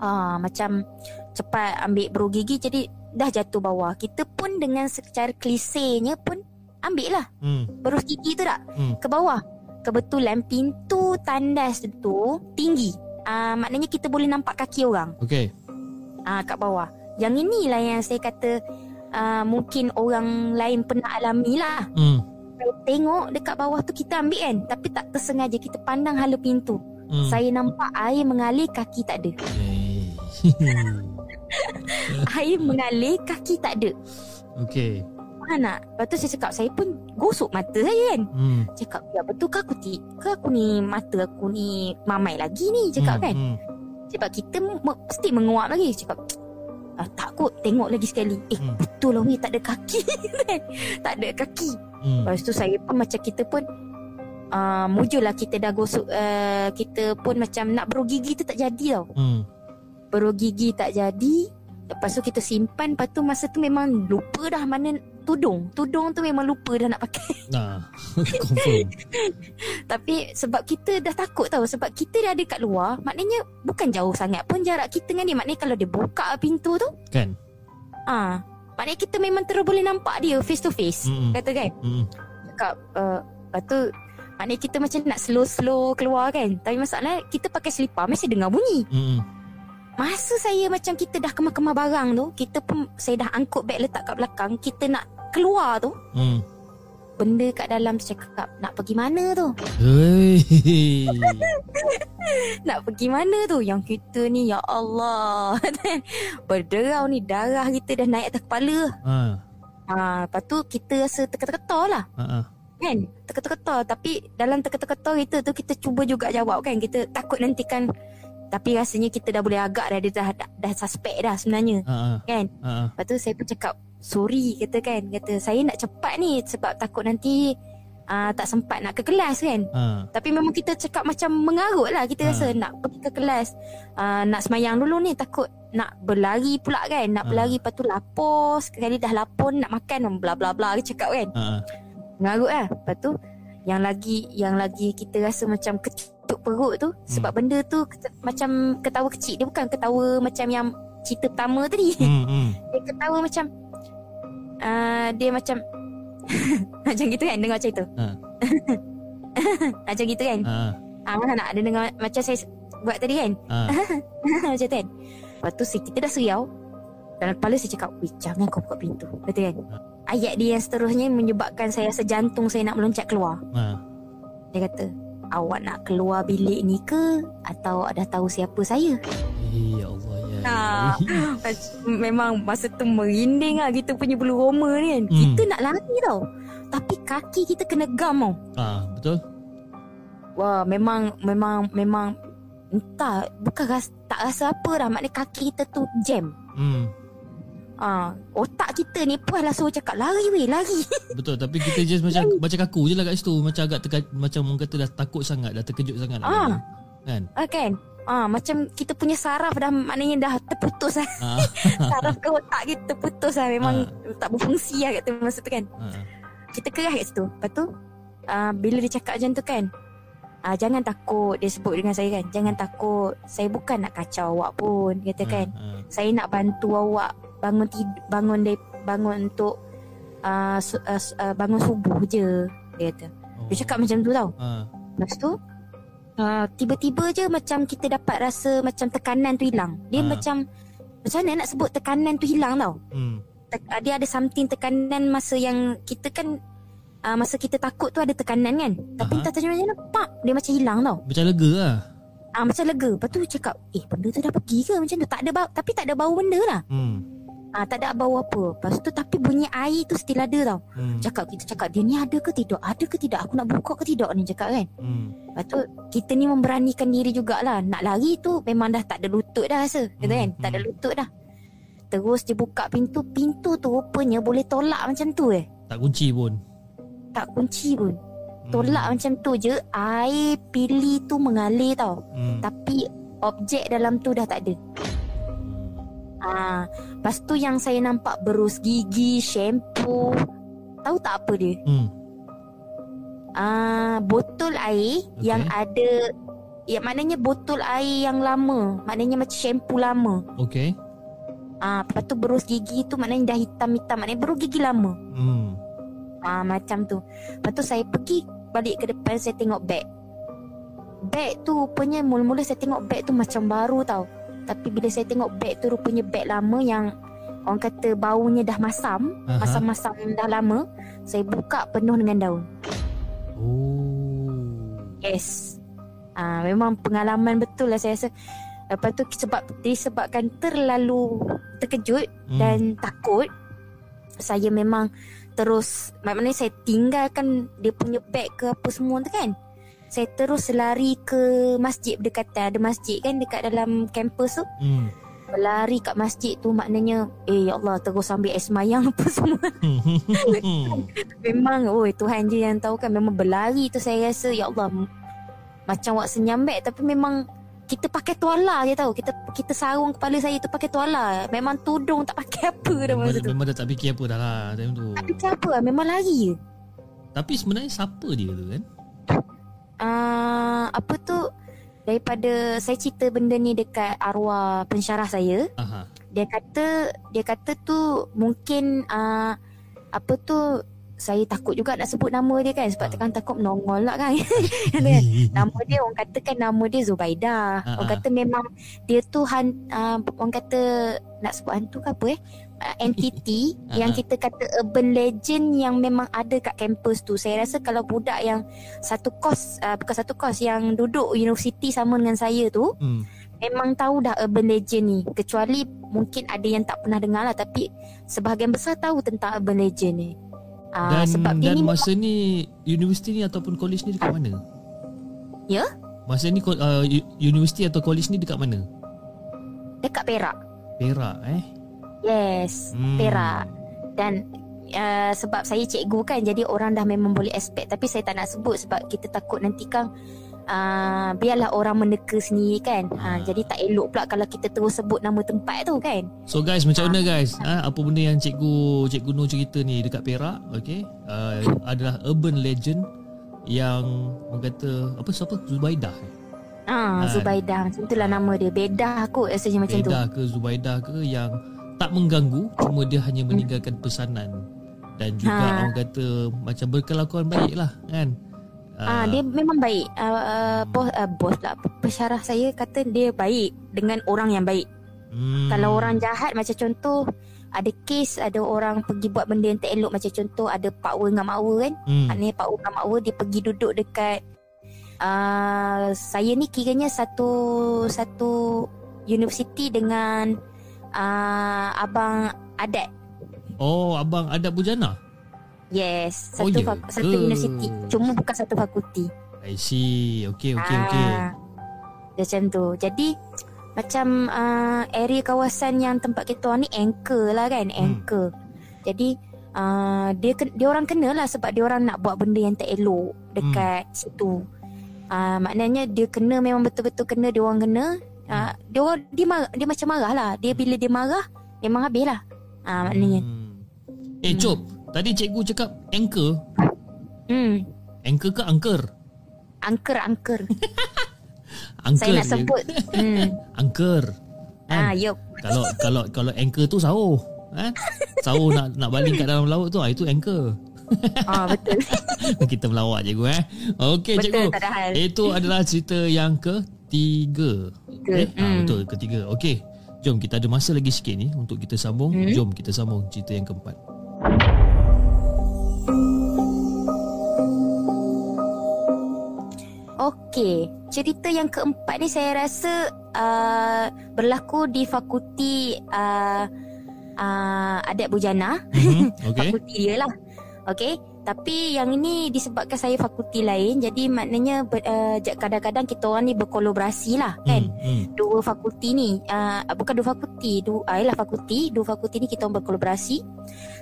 uh, Macam Cepat ambil beru gigi Jadi Dah jatuh bawah Kita pun dengan secara klisenya pun Ambil lah Hmm. Berus gigi tu tak Hmm. Ke bawah Kebetulan pintu tandas tu tinggi uh, Maknanya kita boleh nampak kaki orang Okey. uh, kat bawah Yang inilah yang saya kata uh, Mungkin orang lain pernah alami lah Hmm. Saya Tengok dekat bawah tu kita ambil kan Tapi tak tersengaja kita pandang hala pintu Hmm. Saya nampak air mengalir kaki tak ada Eh. Air mengalir kaki tak ada Okey. Mana nak Lepas tu saya cakap Saya pun gosok mata saya kan Hmm. Cakap ya betul ke aku ti Ke aku ni Mata aku ni Mamai lagi ni Cakap hmm. kan Hmm. Sebab kita me- mesti menguap lagi Cakap ah, Tak kot Tengok lagi sekali Eh Hmm. betul lah weh Tak ada kaki Tak ada kaki Hmm. Lepas tu saya pun Macam kita pun uh, Mujur lah kita dah gosok uh, Kita pun macam Nak beru gigi tu tak jadi tau Hmm. Beru gigi tak jadi Lepas tu kita simpan Lepas tu masa tu memang Lupa dah mana Tudung Tudung tu memang lupa dah nak pakai Nah. Confirm. Tapi sebab kita dah takut tau Sebab kita dah ada kat luar Maknanya Bukan jauh sangat pun Jarak kita dengan dia Maknanya kalau dia buka pintu tu Kan? ah, Maknanya kita memang terus boleh nampak dia Face to face Mm-mm. Kata kan Hmm. Cakap uh, Lepas tu Maknanya kita macam nak slow-slow keluar kan Tapi masalahnya Kita pakai selipar Mesti dengar bunyi Hmm. Masa saya macam kita dah kemar-kemar barang tu Kita pun Saya dah angkut beg letak kat belakang Kita nak keluar tu Hmm. Benda kat dalam tu cakap Nak pergi mana tu Hei. Nak pergi mana tu Yang kita ni Ya Allah Berderau ni Darah kita dah naik atas kepala Ha. ha, Lepas tu kita rasa terketar-ketar lah Ha. ha. Kan Terketar-ketar Tapi dalam terketar-ketar kita tu Kita cuba juga jawab kan Kita takut nanti kan Tapi rasanya kita dah boleh agak dah Dia dah, dah, dah suspect dah sebenarnya ha. Kan ha. Lepas tu saya pun cakap Sorry kata kan Kata saya nak cepat ni Sebab takut nanti uh, Tak sempat nak ke kelas kan Ha. Tapi memang kita cakap macam mengarut lah Kita Ha. rasa nak pergi ke kelas uh, Nak semayang dulu ni Takut nak berlari pula kan Nak Ha. berlari lepas tu lapor Sekali dah lapor Nak makan bla bla bla cakap kan ha. Mengarut lah Lepas tu Yang lagi Yang lagi kita rasa macam Ketuk perut tu Sebab benda tu Macam ketawa kecil Dia bukan ketawa macam yang Cerita pertama tadi Hmm. Hmm. Dia ketawa macam uh, Dia macam Macam gitu kan Dengar tu Ha. Macam gitu kan Ha. Ah, nak ada dengar macam saya buat tadi kan? Ha. macam tu kan? Lepas tu kita dah seriau. Dalam kepala saya cakap, Wih, jangan kau buka pintu. Betul kan? Ayat dia yang seterusnya menyebabkan saya rasa jantung saya nak meloncat keluar. Ha. Dia kata, awak nak keluar bilik ni ke? Atau dah tahu siapa saya? Ya Allah ya. Ah, Mac- Memang masa tu merinding lah kita punya bulu roma ni kan. Hmm. Kita nak lari tau. Tapi kaki kita kena gam tau. Ha. Betul? Wah, memang memang memang entah bukan ras, tak rasa apa dah maknanya kaki kita tu jam. Hmm. Ah, otak kita ni pun lah suruh cakap lari weh, lari. Betul tapi kita just macam macam kaku je lah kat situ macam agak teka, macam orang kata dah takut sangat dah terkejut sangat Ah. kan ah, kan? Ah, macam kita punya saraf dah maknanya dah terputus lah. ha. saraf ke otak kita terputus lah. Memang tak berfungsi lah kat tu masa tu kan. ha. Kita kerah kat situ. Lepas tu, ah, bila dia cakap macam tu kan, ah, jangan takut. Dia sebut dengan saya kan, jangan takut. Saya bukan nak kacau awak pun, kata kan. ha. saya nak bantu awak bangun tidur, bangun dari bangun untuk uh, su, uh, su- uh, bangun subuh je dia kata. Oh. Dia cakap macam tu tau. ha. Lepas tu uh, tiba-tiba je macam kita dapat rasa macam tekanan tu hilang. Dia Ah. macam macam mana nak sebut tekanan tu hilang tau. Hmm. Te- uh, dia ada something tekanan masa yang kita kan uh, masa kita takut tu ada tekanan kan. Tapi Aha. entah macam mana pak dia macam hilang tau. Macam lega lah Ah macam lega. Lepas tu cakap, "Eh, benda tu dah pergi ke macam tu?" Tak ada bau, tapi tak ada bau benda lah. hmm. Ah tak ada bau apa. Lepas tu tapi bunyi air tu still ada tau. Hmm. Cakap kita cakap dia ni ada ke tidak? Ada ke tidak? Aku nak buka ke tidak ni cakap kan. Hmm. Lepas tu kita ni memberanikan diri jugalah. Nak lari tu memang dah tak ada lutut dah rasa. Kata Hmm, kan? Tak ada lutut dah. Terus dia buka pintu. Pintu tu rupanya boleh tolak macam tu eh. Tak kunci pun. Tak kunci pun. Hmm. Tolak macam tu je. Air pili tu mengalir tau. Hmm. Tapi objek dalam tu dah tak ada. Ah, lepas tu yang saya nampak berus gigi, shampoo. Tahu tak apa dia? Hmm. Ah, botol air Okey. yang ada ya maknanya botol air yang lama, maknanya macam shampoo lama. Okay. Ah, lepas tu berus gigi tu maknanya dah hitam-hitam, maknanya berus gigi lama. Hmm. Ah, macam tu. Lepas tu saya pergi balik ke depan saya tengok beg. Beg tu rupanya mula-mula saya tengok beg tu macam baru tau. Tapi bila saya tengok beg tu rupanya beg lama yang orang kata baunya dah masam, Aha. masam-masam dah lama. Saya buka penuh dengan daun. Oh. Yes. Ah memang pengalaman betul lah saya rasa. Lepas tu sebab disebabkan terlalu terkejut Hmm. dan takut saya memang terus maknanya saya tinggalkan dia punya beg ke apa semua tu kan. Saya terus lari ke masjid berdekatan. Ada masjid kan dekat dalam kampus tu. Hmm. Berlari kat masjid tu maknanya eh ya Allah terus ambil air semayang apa semua. Memang oi Tuhan je yang tahu kan memang berlari tu saya rasa ya Allah macam wak senyambek tapi memang kita pakai tuala je tahu. Kita kita sarung kepala saya tu pakai tuala. Memang tudung tak pakai apa dah memang, masa tu. memang dah tak fikir apa dah lah time tu. Tak fikir apa lah. Memang lari je. Tapi sebenarnya siapa dia tu kan? Uh, apa tu daripada saya cerita benda ni dekat arwah pensyarah saya Aha. dia kata dia kata tu mungkin uh, apa tu saya takut juga nak sebut nama dia kan sebab Ah. tekan takut menongol lah kan Kata kan? nama dia orang katakan nama dia Zubaida Ah, orang ah. kata memang dia tu han, uh, orang kata nak sebut hantu ke apa eh uh, entity yang kita kata urban legend yang memang ada kat kampus tu saya rasa kalau budak yang satu kos uh, bukan satu kos yang duduk universiti sama dengan saya tu Hmm. memang tahu dah urban legend ni kecuali mungkin ada yang tak pernah dengar lah tapi sebahagian besar tahu tentang urban legend ni Ah, Dan sebab dan ni masa ni universiti ni ataupun college ni dekat mana? Ya? Masa ni uh, universiti atau college ni dekat mana? dekat Perak Perak eh. yes Hmm. Perak dan uh, sebab saya cikgu kan jadi orang dah memang boleh expect tapi saya tak nak sebut sebab kita takut nanti kan uh, biarlah orang meneka sendiri kan uh, Ah. jadi tak elok pula kalau kita terus sebut nama tempat tu kan So guys macam mana guys? Ha, apa benda yang cikgu cikgu Nur cerita ni dekat Perak, okey? Uh, adalah urban legend yang orang kata apa siapa Zubaidah? Ah, Ah. Zubaidah macam itulah nama dia Bedah kot rasanya macam tu Bedah ke Zubaidah ke yang tak mengganggu cuma dia hanya meninggalkan pesanan dan juga Ha. orang kata macam berkelakuan baik lah kan Ah, dia memang baik. Uh, uh, bos uh, bos lah. Pensyarah saya kata dia baik dengan orang yang baik. hmm, Kalau orang jahat macam contoh ada kes ada orang pergi buat benda yang tak elok macam contoh ada pak wer dengan mak wer kan. hmm, Maknanya pak wer dengan mak dia pergi duduk dekat uh, saya ni kiranya satu satu universiti dengan uh, abang adat. Oh abang ada bujana Yes, Oh, satu ya fak- satu universiti. Cuma bukan satu fakulti. I see. Okay okay okay. Ah, Macam tu. Jadi Macam uh, Area kawasan yang tempat kita orang ni Anchor lah kan Hmm. Anchor. Jadi uh, dia, dia orang kena lah Sebab dia orang nak buat benda yang tak elok Dekat Hmm. situ. Uh, Maknanya dia kena Memang betul-betul kena Dia orang kena. Uh, Dia orang dia, mar- dia macam marah lah. Dia bila dia marah Memang habis lah. Uh, Maknanya. Hmm. Eh Cop Tadi cikgu cakap anchor hmm. Anchor ke angker? Angker-angker Angker Saya nak je. sebut hmm. Angker Ah, Kan? yup Kalau kalau kalau anchor tu sahur eh? Sahur nak nak baling kat dalam laut tu ah, Itu anchor ah, Betul Kita melawak cikgu eh Okey cikgu tak ada hal. Itu adalah cerita yang ketiga Tiga, eh? ah, hmm. Betul ketiga Okey Jom kita ada masa lagi sikit ni Untuk kita sambung Hmm. Jom kita sambung cerita yang keempat Okey, cerita yang keempat ni saya rasa uh, berlaku di fakulti uh, uh, adat bujana. Mhm. Okay. Fakulti dia lah. Okay. Tapi yang ini disebabkan saya fakulti lain. Jadi maknanya ber, uh, kadang-kadang kita orang ni berkolaborasi lah kan. Hmm, hmm. Dua fakulti ni. Uh, bukan dua fakulti. Dua, uh, ialah fakulti. Dua fakulti ni kita orang berkolaborasi.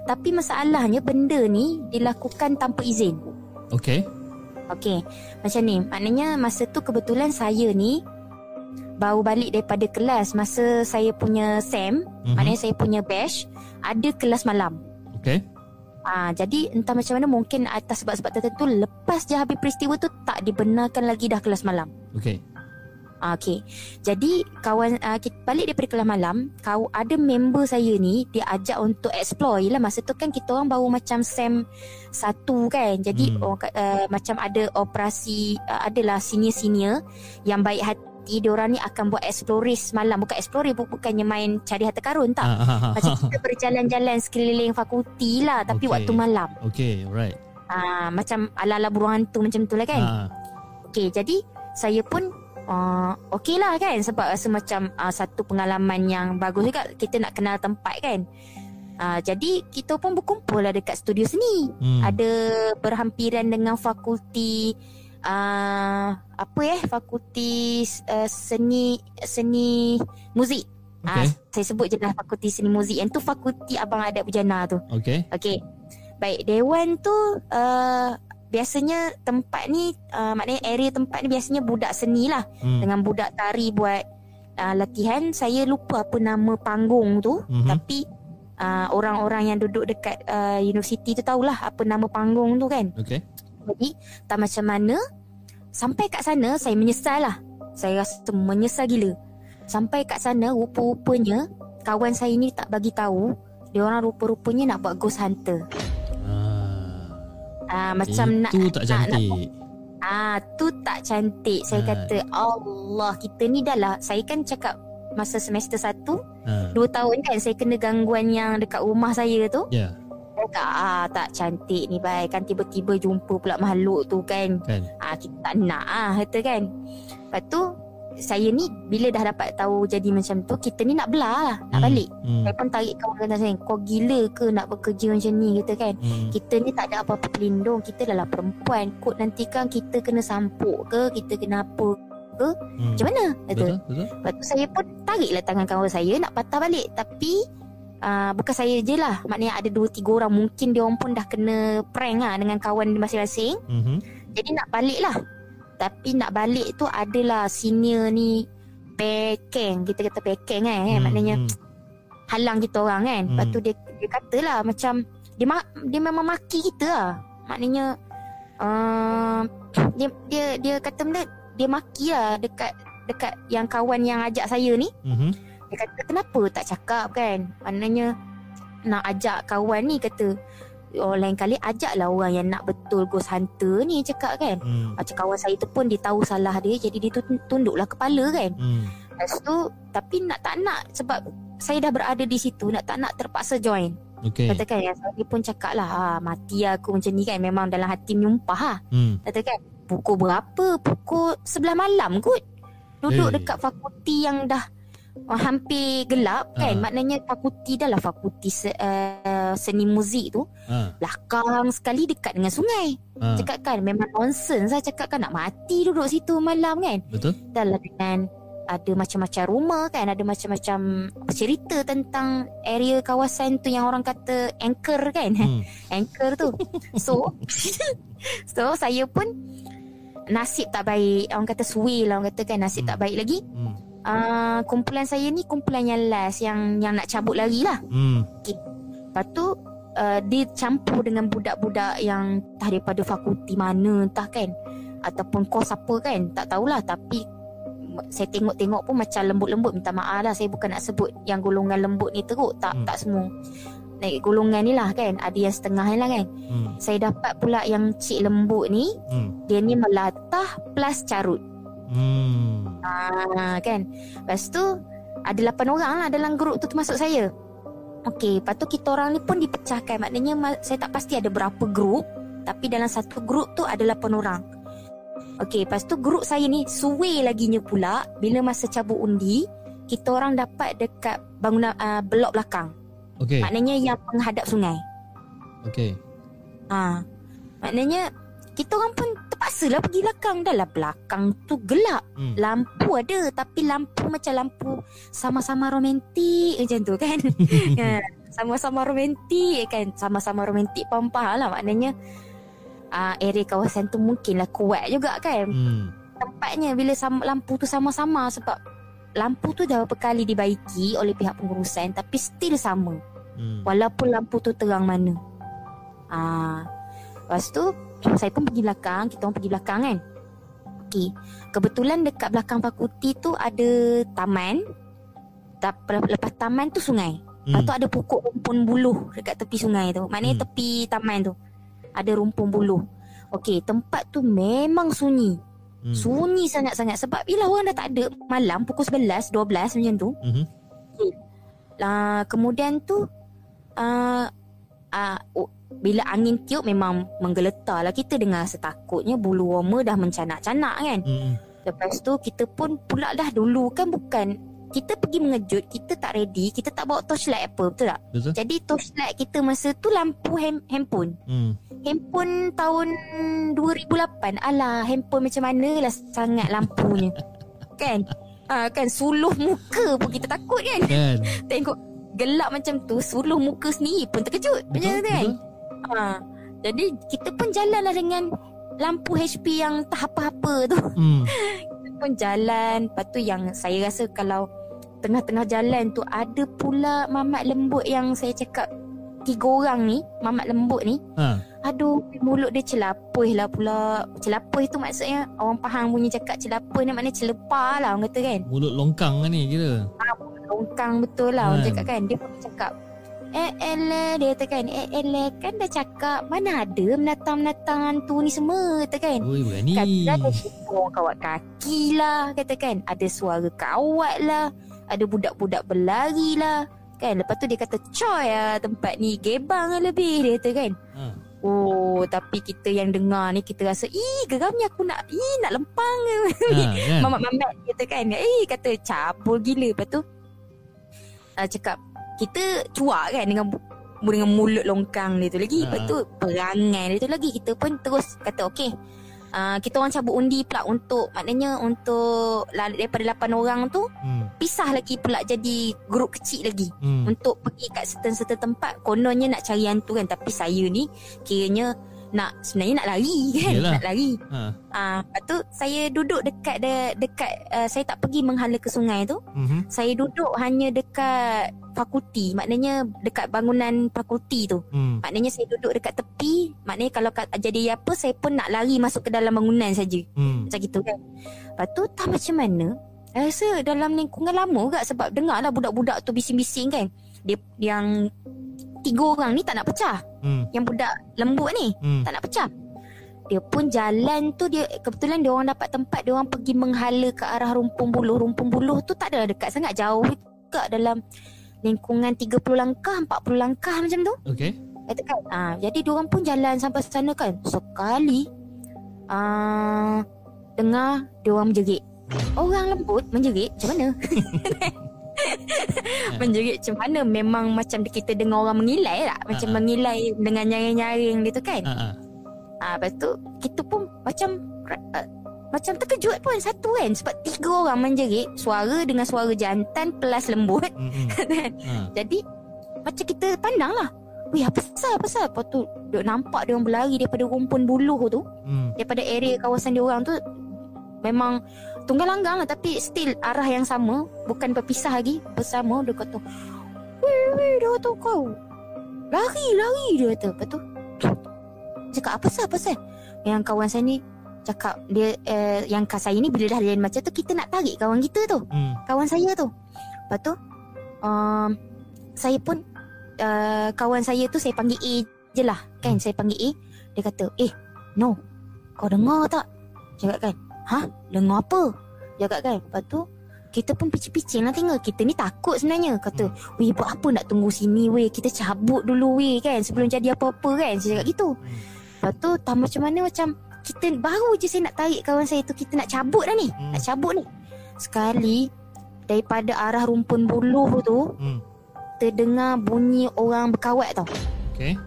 Tapi masalahnya benda ni dilakukan tanpa izin. Okay. Okey, macam ni. Maknanya masa tu kebetulan saya ni baru balik daripada kelas masa saya punya SEM, Mhm. maknanya saya punya batch ada kelas malam. Okay. Ah, jadi entah macam mana mungkin atas sebab-sebab tertentu lepas je habis peristiwa tu tak dibenarkan lagi dah kelas malam. Okay. Ah, Okey. Jadi kawan uh, kita balik daripada kelas malam, kau ada member saya ni dia ajak untuk explore. Yalah masa tu kan kita orang baru macam SEM satu kan. Jadi Hmm. orang, uh, macam ada operasi uh, adalah senior-senior yang baik hati dia orang ni akan buat explorers malam bukan explore bu- bukannya main cari harta karun tak. Ah, ah, ah, Macam ah. kita berjalan-jalan sekeliling fakulti lah tapi Okey. waktu malam. Okay, alright. Ah macam ala-ala burung hantu macam tu lah kan. Ah, Okey, jadi saya pun uh, okey lah kan sebab rasa macam uh, satu pengalaman yang bagus juga kita nak kenal tempat kan. Uh, jadi kita pun berkumpul lah dekat studio seni. hmm. Ada berhampiran dengan fakulti uh, apa eh fakulti uh, seni seni muzik. Okay. saya sebut je lah fakulti seni muzik yang tu fakulti Abang Adat Bujana tu. Okay. Okey. Baik, dewan tu uh, biasanya tempat ni uh, maknanya area tempat ni biasanya budak seni lah Hmm. dengan budak tari buat uh, latihan. Saya lupa apa nama panggung tu Mhm. tapi uh, orang-orang yang duduk dekat uh, universiti tu tahulah apa nama panggung tu kan. Okay. Jadi tak macam mana sampai kat sana saya menyesal lah. Saya rasa menyesal gila. Sampai kat sana rupa-rupanya kawan saya ni tak bagi tahu dia orang rupa-rupanya nak buat ghost hunter. Ah, macam nak itu tak nak- cantik. Ah tu tak cantik. Saya Ah. kata Allah kita ni dah lah. Saya kan cakap masa semester 1 Ah, Dua tahun kan saya kena gangguan yang dekat rumah saya tu. ya, kata ah tak cantik ni baik kan tiba-tiba jumpa pula makhluk tu kan. kan. Ah kita tak nak ah kata kan. Lepas tu saya ni bila dah dapat tahu jadi macam tu kita ni nak belah lah, nak Hmm, balik. Hmm. Saya pun tarik kawan kata saya kau gila ke nak bekerja macam ni kata kan. Hmm. Kita ni tak ada apa-apa pelindung Kita adalah perempuan Kod nanti kan kita kena sampuk ke Kita kena apa Hmm. Macam mana Kata Betul, betul. Lepas tu saya pun tariklah tangan kawan saya Nak patah balik Tapi uh, Bukan saya je lah Maknanya ada dua tiga orang Mungkin dia orang pun dah kena prank lah Dengan kawan masing-masing Mhm. Jadi nak balik lah Tapi nak balik tu adalah Senior ni Pekeng Kita kata pekeng kan Hmm, Maknanya hmm. halang kita orang kan. Lepas Hmm. tu dia dia katalah macam dia ma- dia memang maki kita lah. Maknanya uh, dia dia dia kata benda dia maki lah dekat dekat yang kawan yang ajak saya ni. Mhm. Dia kata kenapa tak cakap kan? Maknanya nak ajak kawan ni kata Oh lain kali ajaklah orang yang nak betul ghost hunter ni cakap kan. Hmm. Macam kawan saya tu pun dia tahu salah dia jadi dia tu tunduklah kepala kan. Hmm. Lepas tu tapi nak tak nak sebab saya dah berada di situ nak tak nak terpaksa join. Okay. Katakan yang saya pun cakap lah ah, mati aku macam ni kan memang dalam hati menyumpah lah. Hmm. Katakan pukul berapa? Pukul 11 malam kot. Duduk Eh. dekat fakulti yang dah uh, hampir gelap kan. Ah. Maknanya fakulti dah lah fakulti se, uh, seni muzik tu. Ah. Belakang sekali dekat dengan sungai. Ah. Cakap kan memang nonsense lah cakap kan nak mati duduk situ malam kan. Betul? Dah lah dengan ada macam-macam rumah kan ada macam-macam cerita tentang area kawasan tu yang orang kata anchor kan Hmm. anchor tu so so saya pun nasib tak baik orang kata suai lah orang kata kan nasib Hmm. tak baik lagi Hmm. Uh, kumpulan saya ni kumpulan yang last yang yang nak cabut lagi lah. Hmm. lepas tu uh, dia campur dengan budak-budak yang entah daripada fakulti mana entah kan. Ataupun kos apa kan tak tahulah. Tapi saya tengok-tengok pun macam lembut-lembut. Minta maaf lah saya bukan nak sebut yang golongan lembut ni teruk. Tak Hmm. tak semua. Naik golongan ni lah kan ada yang setengah ni lah kan. Hmm. saya dapat pula yang cik lembut ni Hmm. dia ni melatah plus carut Hmm. ah, kan lepas tu ada 8 orang lah dalam grup tu termasuk saya Okey, lepas tu kita orang ni pun dipecahkan Maknanya ma- saya tak pasti ada berapa grup Tapi dalam satu grup tu ada 8 orang Okey, lepas tu grup saya ni suwe laginya pula Bila masa cabut undi Kita orang dapat dekat bangunan uh, blok belakang Okey. Maknanya yang menghadap sungai. Okey. Ha. Maknanya kita orang pun terpaksalah pergi belakang. Dah lah belakang tu gelap. Hmm. Lampu ada tapi lampu macam lampu sama-sama romantik macam tu kan. ha. Sama-sama romantik kan. Sama-sama romantik faham-faham lah maknanya. Uh, area kawasan tu mungkinlah kuat juga kan. Hmm. Tempatnya bila sama, lampu tu sama-sama sebab lampu tu dah beberapa kali dibaiki oleh pihak pengurusan tapi still sama. Hmm. Walaupun lampu tu terang mana. Ah, lepas tu saya pun pergi belakang, kita orang pergi belakang kan. Okey. Kebetulan dekat belakang fakulti tu ada taman. Lepas taman tu sungai. Lepas tu Hmm. ada pokok rumpun buluh dekat tepi sungai tu. Maknanya Hmm. tepi taman tu. Ada rumpun buluh. Okey, tempat tu memang sunyi. Hmm. Sunyi sangat-sangat sebab bila orang dah tak ada malam pukul 11, 12 macam tu. Mhm. Uh, kemudian tu uh, uh, oh, bila angin tiup memang menggeletar lah kita dengar setakutnya bulu roma dah mencanak-canak kan. Hmm. Lepas tu kita pun pula dah dulu kan bukan kita pergi mengejut, kita tak ready, kita tak bawa torchlight apa, betul tak? Betul? Jadi torchlight kita masa tu lampu hem, handphone. Hmm. Handphone tahun 2008. Alah, handphone macam mana lah sangat lampunya. kan? Ha, kan suluh muka pun kita takut kan? Kan. Tengok gelap macam tu, suluh muka sendiri pun terkejut. Macam Betul? tu kan? Betul? Ha, jadi kita pun jalanlah dengan lampu HP yang tak apa-apa tu. Hmm. Kita pun jalan. Lepas tu yang saya rasa kalau tengah-tengah jalan tu ada pula mamat lembut yang saya cakap tiga orang ni, mamat lembut ni. Ha. Aduh, mulut dia celapuh lah pula. Celapuh tu maksudnya orang faham bunyi cakap celapuh ni maknanya celepar lah orang kata kan. Mulut longkang kan ni kira. Longkang betul lah orang Kan. cakap kan. Dia pun cakap, eh elah dia kata kan, eh kan dah cakap mana ada menatang-menatang hantu ni semua kata kan. Oi berani. Kata ada orang kawat kaki lah kata kan. Ada suara kawat lah. Ada budak-budak berlari lah. Kan lepas tu dia kata coy lah tempat ni gebang lah lebih dia kata kan. Ha. Oh, tapi kita yang dengar ni kita rasa, "Ih, geramnya aku nak, ih nak lempang." Ha, kan? Mamat-mamat kata kan. Eh, kata cabul gila. Lepas tu uh, cakap kita cuak kan dengan dengan mulut longkang dia tu lagi. Lepas Ha. tu perangai dia tu lagi. Kita pun terus kata okey. Uh, kita orang cabut undi pula untuk maknanya untuk daripada 8 orang tu Hmm. pisah lagi pula jadi grup kecil lagi Hmm. untuk pergi kat certain-certain tempat kononnya nak cari hantu kan tapi saya ni kiranya nak sebenarnya nak lari kan Yelah. nak lari Ha. ah lepas tu saya duduk dekat de, dekat uh, saya tak pergi menghala ke sungai tu Mhm. saya duduk hanya dekat fakulti maknanya dekat bangunan fakulti tu Hmm. maknanya saya duduk dekat tepi maknanya kalau kat, jadi apa saya pun nak lari masuk ke dalam bangunan saja Hmm. macam gitu kan lepas tu tak macam mana saya rasa dalam lingkungan lama juga sebab dengar lah budak-budak tu bising-bising kan dia yang tiga orang ni tak nak pecah Hmm. yang budak lembut ni Hmm. tak nak pecah. Dia pun jalan tu dia kebetulan dia orang dapat tempat dia orang pergi menghala ke arah rumpun buluh. Rumpun buluh tu tak ada dekat sangat jauh juga dalam lingkungan 30 langkah, 40 langkah macam tu. Okey. Kata kan. Ha, jadi dia orang pun jalan sampai sana kan. Sekali uh, dengar dia orang menjerit. Orang lembut menjerit macam mana? menjerit macam mana memang macam kita dengar orang mengilai tak macam Ha, ha. mengilai dengan nyaring-nyaring gitu kan Ha ah. Ah, lepas tu kita pun macam uh, macam terkejut pun satu kan sebab tiga orang menjerit suara dengan suara jantan plus lembut. Ha. Jadi macam kita pandang lah. Weh apa pasal apa pasal Lepas tu duk nampak dia orang berlari daripada rumpun buluh tu Hmm. daripada area kawasan dia orang tu memang tunggal langgang lah tapi still arah yang sama. Bukan berpisah lagi bersama dia kata weh weh dia kata kau lari lari dia kata. Lepas tu cakap apa sah apa sah? Yang kawan saya ni cakap dia eh, yang kawan saya ni bila dah lain macam tu kita nak tarik kawan kita tu. Hmm. kawan saya tu. Lepas tu um, saya pun uh, kawan saya tu saya panggil A je lah kan? Saya panggil A. Dia kata eh no. Kau dengar tak? Cakap kan ha dengar apa? Cakap kan? Lepas tu kita pun picit-picit lah tengok. Kita ni takut sebenarnya. Kata Weh buat apa nak tunggu sini weh? Kita cabut dulu weh kan? Sebelum jadi apa-apa kan? Saya cakap gitu. Lepas tu tak macam mana macam Kita baru je saya nak tarik kawan saya tu Kita nak cabut dah ni. Hmm. Nak cabut ni. Sekali Daripada arah rumpun buluh tu Hmm. kita dengar bunyi orang berkawat tau. Okay.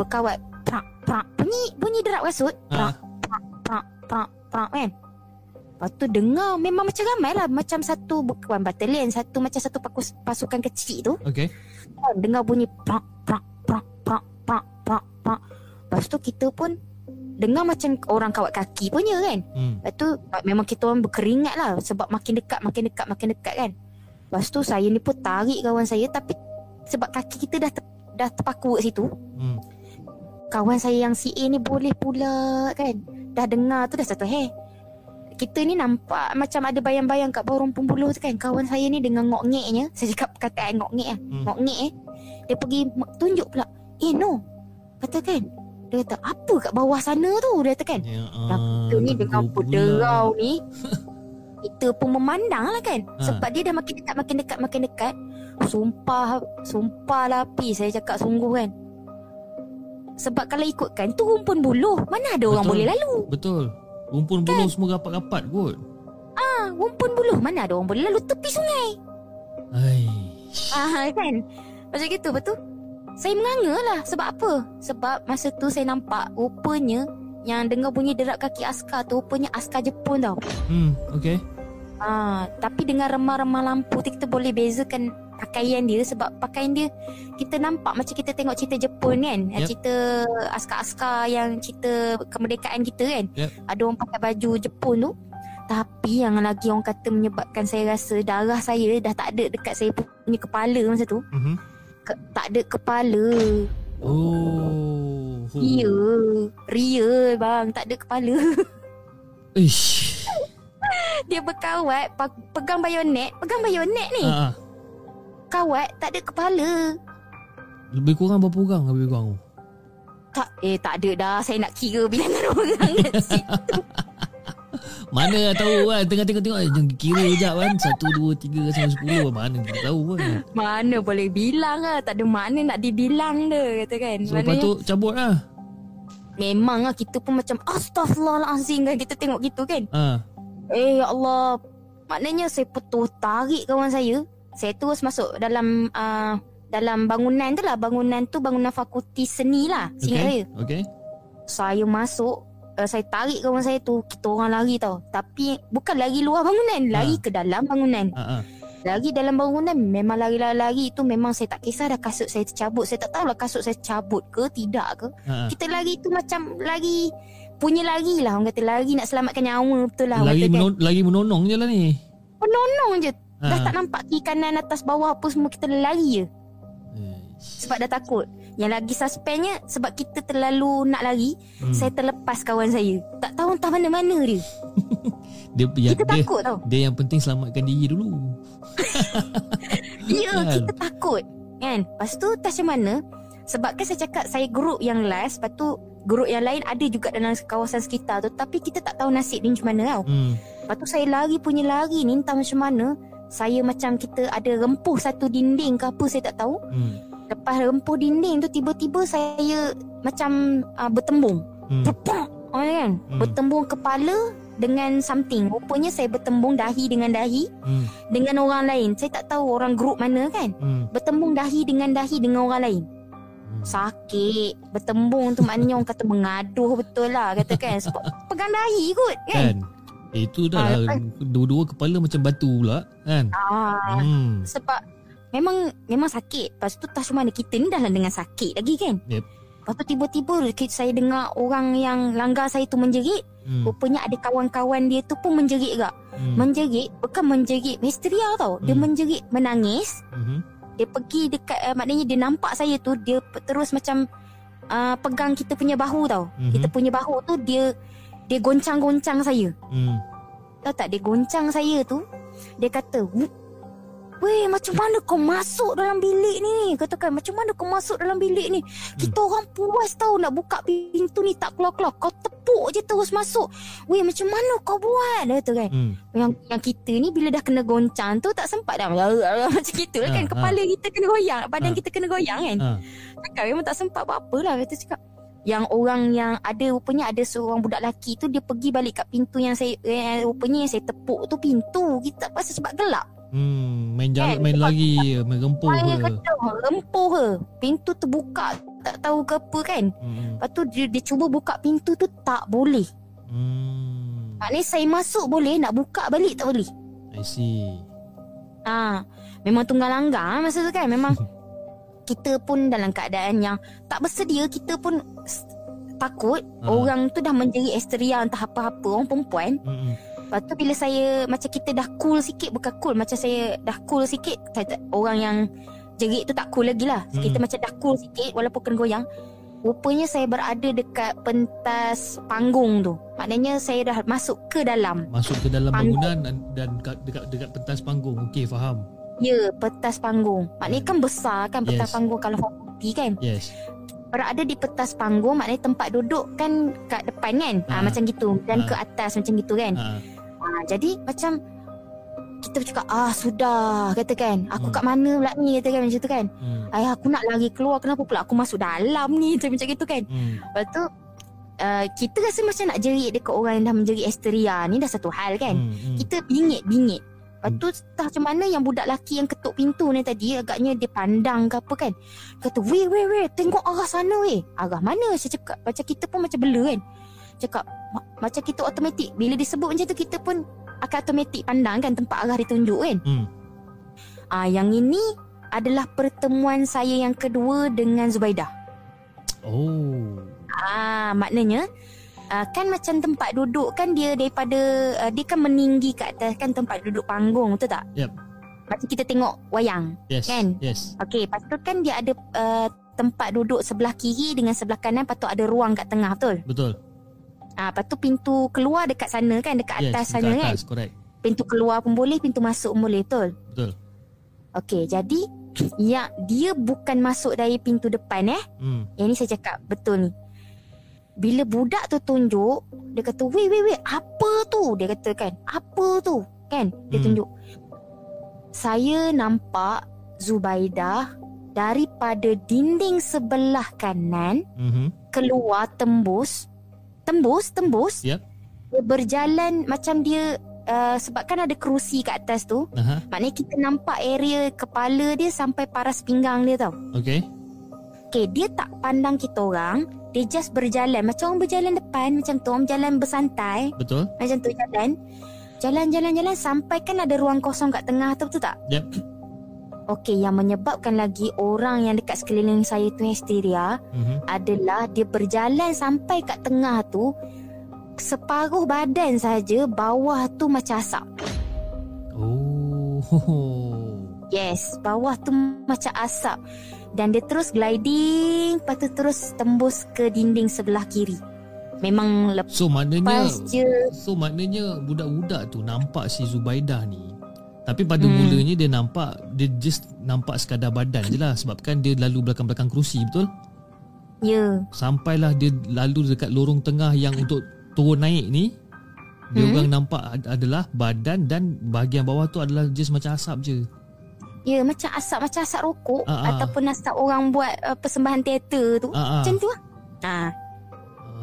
Berkawat. Prak prak. Bunyi bunyi derap kasut. Ah. Prak prak prak prak kan. Lepas tu dengar memang macam ramai lah Macam satu Bukan batalion Satu macam satu pakus, pasukan kecil tu Okay. kan, Dengar bunyi Prak prak prak prak prak prak prak Lepas tu kita pun Dengar macam orang kawat kaki punya kan Hmm. Lepas tu memang kita orang berkeringat lah Sebab makin dekat makin dekat makin dekat kan Lepas tu saya ni pun tarik kawan saya Tapi sebab kaki kita dah ter, dah terpaku kat situ Hmm. Kawan saya yang si A ni boleh pula kan Dah dengar tu dah satu Hey kita ni nampak macam ada bayang-bayang kat bawah rumpun buluh tu kan. Kawan saya ni dengan ngok-ngeknya Saya cakap kataan ngok-ngek lah. Hmm. Ngok-ngek eh. Dia pergi tunjuk pula Eh no. Kata kan Dia kata apa kat bawah sana tu? Dia kata kan Ya, ah, kita ni dengan berderau ni Kita pun memandang lah kan. Ha. Sebab dia dah makin dekat Makin dekat Makin dekat. Sumpah Sumpah lah Pi Saya cakap sungguh kan Sebab kalau ikutkan Tu rumpun buluh. Mana ada orang Betul. boleh lalu? Betul. Rumpun buluh semua rapat-rapat kot. ah, Rumpun buluh. Mana ada orang boleh lalu? Tepi sungai. Ai. ah, Kan? Macam gitu betul? Saya menganga lah. Sebab apa? Sebab masa tu saya nampak Rupanya Yang dengar bunyi derap kaki askar tu Rupanya askar Jepun tau. Hmm, okay. Ah, tapi dengan remah-remah lampu tu kita boleh bezakan pakaian dia sebab pakaian dia kita nampak macam kita tengok cerita Jepun kan. Yep. Yep. Cerita askar-askar yang cerita kemerdekaan kita kan. Yep. Ada orang pakai baju Jepun tu. Tapi yang lagi orang kata menyebabkan saya rasa darah saya dah tak ada dekat saya punya kepala masa tu. Mhm. Ke, tak ada kepala. Oh. Ya, real bang, tak ada kepala. Ish. dia berkawat, pegang bayonet, pegang bayonet ni. Ah. Kawat tak ada kepala. Lebih kurang berapa orang lebih kurang tu? Tak, eh tak ada dah. Saya nak kira bilangan orang kat situ. Mana tahu kan Tengah tengok-tengok eh, Jangan kira sekejap kan Satu, dua, tiga Sampai sepuluh Mana kita tahu kan Mana boleh bilang lah. Tak ada mana nak dibilang dia kata kan. So lepas Maknanya tu cabut lah memang lah kita pun macam Astaghfirullahalazim kan. Kita tengok gitu kan. ah. Eh ya Allah. Maknanya saya betul tarik kawan saya. Saya terus masuk dalam uh, dalam bangunan tu lah. Bangunan tu bangunan fakulti seni lah. Seingat saya. Okay Okay Saya masuk. Uh, saya tarik kawan saya tu. Kita orang lari tau. Tapi bukan lari luar bangunan. Lari Ha. ke dalam bangunan. ah, ah. Lari dalam bangunan memang lari-lari tu memang saya tak kisah dah kasut saya tercabut. Saya tak tahulah kasut saya cabut ke tidak ke. ah, ah. Kita lari tu macam lari punya lari lah orang kata lari nak selamatkan nyawa betul lah. Lagi, Lagi kan. menon- lagi menonong je lah ni Penonong je. Dah Ah. tak nampak kiri kanan atas bawah apa semua kita lari je. Sebab dah takut. Yang lagi suspendnya sebab kita terlalu nak lari, Hmm. saya terlepas kawan saya. Tak tahu entah mana-mana dia. dia, Kita dia, takut tau. dia yang penting selamatkan diri dulu Ya, Kan? kita takut. Kan? Lepas tu tak macam mana? Sebab kan saya cakap saya group yang last, lepas tu group yang lain ada juga dalam kawasan sekitar tu. Tapi kita tak tahu nasib dia macam mana tau. hmm. Lepas tu saya lari punya lari ni entah macam mana. Saya macam kita ada rempuh satu dinding ke apa saya tak tahu. Hmm. Lepas rempuh dinding tu tiba-tiba saya macam uh, bertembung. Hmm. Oh, kan? Hmm. Bertembung kepala dengan something. Rupanya saya bertembung dahi dengan dahi Hmm. dengan orang lain. Saya tak tahu orang grup mana kan. Hmm. Bertembung dahi dengan dahi dengan orang lain. Hmm. Sakit. Bertembung tu maknanya orang kata mengaduh betul lah. Kata kan. Sebab pegang dahi kot kan. Kan Itu dah Ah, lah Dua-dua kepala macam batu pula Kan Ah, hmm. Sebab memang memang sakit. Lepas tu tak mana kita ni dah lah dengan sakit lagi kan. Yep. Lepas tu tiba-tiba saya dengar orang yang langgar saya tu menjerit. Hmm. Rupanya ada kawan-kawan dia tu pun menjerit juga. Hmm. Menjerit, bukan menjerit histeria tau. Dia Hmm. menjerit menangis. Mhm. Dia pergi dekat, uh, maknanya dia nampak saya tu, dia terus macam uh, pegang kita punya bahu tau. Mhm. Kita punya bahu tu dia dia goncang-goncang saya. Hmm. Tahu tak dia goncang saya tu Dia kata "Wu- Weh macam mana kau masuk dalam bilik ni Katakan macam mana kau masuk dalam bilik ni Kita orang puas tahu nak buka pintu ni tak keluar-keluar Kau tepuk je terus masuk Weh macam mana kau buat Dia kata kan Hmm. yang, yang kita ni bila dah kena goncang tu tak sempat dah Macam gitu lah kan Ha, ha. Kepala kita kena goyang Badan Ha. kita kena goyang kan Ah. Cakap memang tak sempat apa-apa lah Kata cakap yang orang yang ada rupanya ada seorang budak lelaki tu dia pergi balik kat pintu yang saya eh, rupanya yang saya tepuk tu pintu kita pasal sebab gelap Hmm, main jalan, Kan? main lari, main rempuh Main ke. rempuh ke. Pintu terbuka, tak tahu ke apa kan. Hmm. Lepas tu dia, dia cuba buka pintu tu, tak boleh. Hmm. Maknanya saya masuk boleh, nak buka balik tak boleh. I see. Ah, memang tunggal langgar masa tu kan. Memang kita pun dalam keadaan yang tak bersedia, kita pun takut Ah. orang tu dah menjerit histeria entah apa-apa orang perempuan. Hmm. Lepas tu bila saya macam kita dah cool sikit bukan cool macam saya dah cool sikit orang yang jerit tu tak cool lagi lah. Mm. Kita macam dah cool sikit walaupun kena goyang. Rupanya saya berada dekat pentas panggung tu. Maknanya saya dah masuk ke dalam. Masuk ke dalam Panggung. bangunan dan, dekat, dekat dekat pentas panggung. Okey, faham. Ya, pentas panggung. Maknanya kan besar kan pentas Yes. panggung kalau 450 kan. Yes. Berada di pentas panggung maknanya tempat duduk kan kat depan kan. Ha, Ah. macam gitu dan Ah. ke atas macam gitu kan. Ha. Ha, jadi macam kita cakap ah sudah kata kan. Aku Hmm. kat mana pula ni kata kan macam tu kan. Hmm. Ayah aku nak lari keluar kenapa pula aku masuk dalam ni macam macam gitu kan. Hmm. Lepas tu uh, kita rasa macam nak jerit dekat orang yang dah menjerit histeria ni dah satu hal kan. Hmm. Hmm. Kita bingit-bingit. Lepas tu entah macam mana yang budak lelaki yang ketuk pintu ni tadi agaknya dia pandang ke apa kan. Kata, weh weh weh tengok arah sana weh. Arah mana saya cakap. Macam kita pun macam bela kan. Cakap ma- macam kita automatik. Bila disebut macam tu kita pun akan automatik pandang kan tempat arah ditunjuk kan. Hmm. Ah yang ini adalah pertemuan saya yang kedua dengan Zubaidah. Oh. Ah maknanya uh, kan macam tempat duduk kan dia daripada uh, dia kan meninggi kat atas kan tempat duduk panggung betul tak? Yep. Macam kita tengok wayang. Yes. Kan? Yes. Okey, tu kan dia ada uh, tempat duduk sebelah kiri dengan sebelah kanan tu ada ruang kat tengah betul? Betul. Ah lepas tu pintu keluar dekat sana kan dekat yes. atas sana kan. atas, correct. Pintu keluar pun boleh, pintu masuk pun boleh betul? Betul. Okey, jadi ya dia bukan masuk dari pintu depan eh. Hmm. Yang ni saya cakap betul ni. Bila budak tu tunjuk, dia kata, "Weh, weh, weh, apa tu?" Dia kata kan, "Apa tu?" Kan? Dia Hmm. tunjuk. Saya nampak Zubaidah daripada dinding sebelah kanan Mhm. keluar tembus. Tembus, tembus. Yep. Dia berjalan macam dia uh, sebab kan ada kerusi kat atas tu. Aha. Maknanya kita nampak area kepala dia sampai paras pinggang dia tau. Okay. Okay, dia tak pandang kita orang. Dia just berjalan. Macam orang berjalan depan. Macam tu. Orang berjalan bersantai. Betul. Macam tu jalan. Jalan, jalan, jalan. Sampai kan ada ruang kosong kat tengah tu. Betul tak? Yep. Okay, yang menyebabkan lagi orang yang dekat sekeliling saya tu hysteria Mhm. adalah dia berjalan sampai kat tengah tu. Separuh badan saja bawah tu macam asap. Oh. Yes, bawah tu macam asap. Dan dia terus gliding, lepas tu terus tembus ke dinding sebelah kiri. Memang lepas So maknanya je. So maknanya budak-budak tu nampak si Zubaidah ni tapi pada Hmm. mulanya dia nampak dia just nampak sekadar badan je lah sebabkan dia lalu belakang-belakang kerusi betul? Ya, Sampailah dia lalu dekat lorong tengah yang untuk turun naik ni dia Hmm. orang nampak ad- adalah badan dan bahagian bawah tu adalah just macam asap je. Ya macam asap macam asap rokok ah. ataupun asap orang buat uh, persembahan teater tu. Ah. Macam tu lah. Ha, Ah,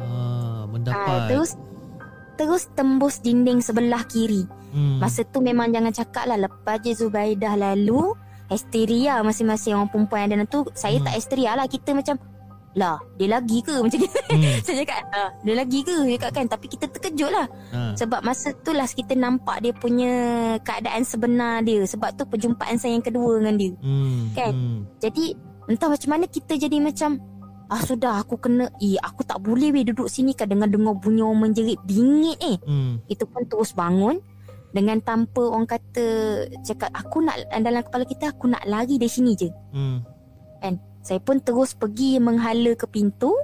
ha, mendapat. terus terus tembus dinding sebelah kiri. hmm. Masa tu memang jangan cakap lah lepas je Zubaidah lalu Hysteria masing-masing orang perempuan yang ada tu Saya Hmm. tak hysteria lah Kita macam Lah dia lagi ke macam ni hmm. Saya cakap ah, Dia lagi ke Dia cakap kan Tapi kita terkejut lah ha. Sebab masa tu lah Kita nampak dia punya Keadaan sebenar dia Sebab tu perjumpaan saya yang kedua dengan dia Hmm. Kan? Hmm. Jadi Entah macam mana kita jadi macam Ah sudah aku kena Eh aku tak boleh weh duduk sini kan Dengar-dengar bunyi orang menjerit Bingit eh Hmm. kita pun terus bangun dengan tanpa orang kata cakap aku nak dalam kepala kita aku nak lari dari sini je. Hmm. Saya pun terus pergi menghala ke pintu.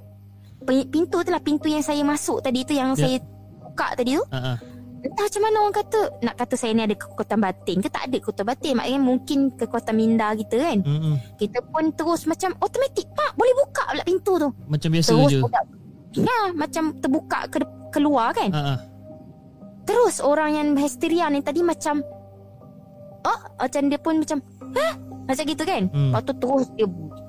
Pintu tu lah pintu yang saya masuk tadi tu yang Ya. saya buka tadi tu. Ha. Entah macam mana orang kata nak kata saya ni ada kekuatan batin ke tak ada kekuatan batin maknanya mungkin kekuatan minda kita kan. Hmm. hmm. Kita pun terus macam automatik pak boleh buka pula pintu tu. Macam biasa terus je. buka. Ya, macam terbuka ke keluar kan. Ha. Terus orang yang hysteria ni tadi macam Oh macam dia pun macam Hah? Macam gitu kan Hmm. Lepas tu terus dia,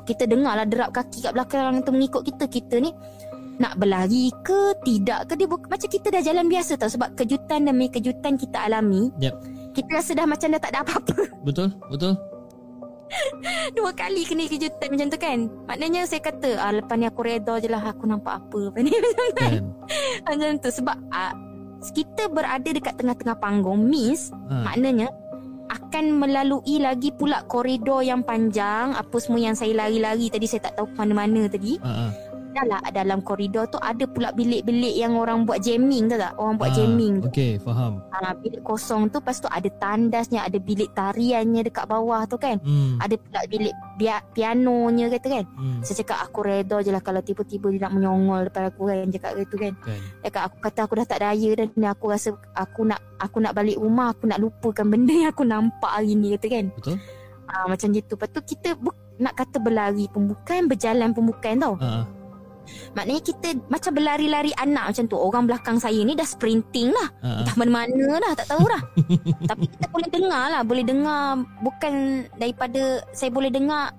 Kita dengar lah derap kaki kat belakang tu mengikut kita Kita ni Nak berlari ke Tidak ke dia bu- Macam kita dah jalan biasa tau Sebab kejutan demi kejutan kita alami Yep. kita rasa dah macam dah tak ada apa-apa. Betul? Betul? Dua kali kena kejutan macam tu kan. Maknanya saya kata, ah, lepas ni aku reda je lah aku nampak apa. Lepas ni macam tu kan. Kan? Macam tu. Sebab ah, kita berada dekat tengah-tengah panggung means Ha. maknanya akan melalui lagi pula koridor yang panjang. Apa semua yang saya lari-lari tadi saya tak tahu mana-mana tadi. Ha, ha. dalam dalam koridor tu ada pula bilik-bilik yang orang buat jamming tahu tak orang buat Ah, jamming Okey, faham. ha, bilik kosong tu lepas tu ada tandasnya ada bilik tariannya dekat bawah tu kan Hmm. ada pula bilik bia- pianonya kata kan hmm. saya cakap aku reda je lah kalau tiba-tiba dia nak menyongol depan aku kan cakap gitu kan Kan. Cakap aku kata aku dah tak daya dan ni aku rasa aku nak aku nak balik rumah aku nak lupakan benda yang aku nampak hari ni kata kan. Betul? Ah macam gitu. Lepas tu kita bu- nak kata berlari pun bukan berjalan pun bukan tau. Ha. Maknanya kita macam berlari-lari anak macam tu. Orang belakang saya ni dah sprinting lah. Ha. Entah mana-mana dah tak tahu dah. Tapi kita boleh dengar lah. Boleh dengar bukan daripada saya boleh dengar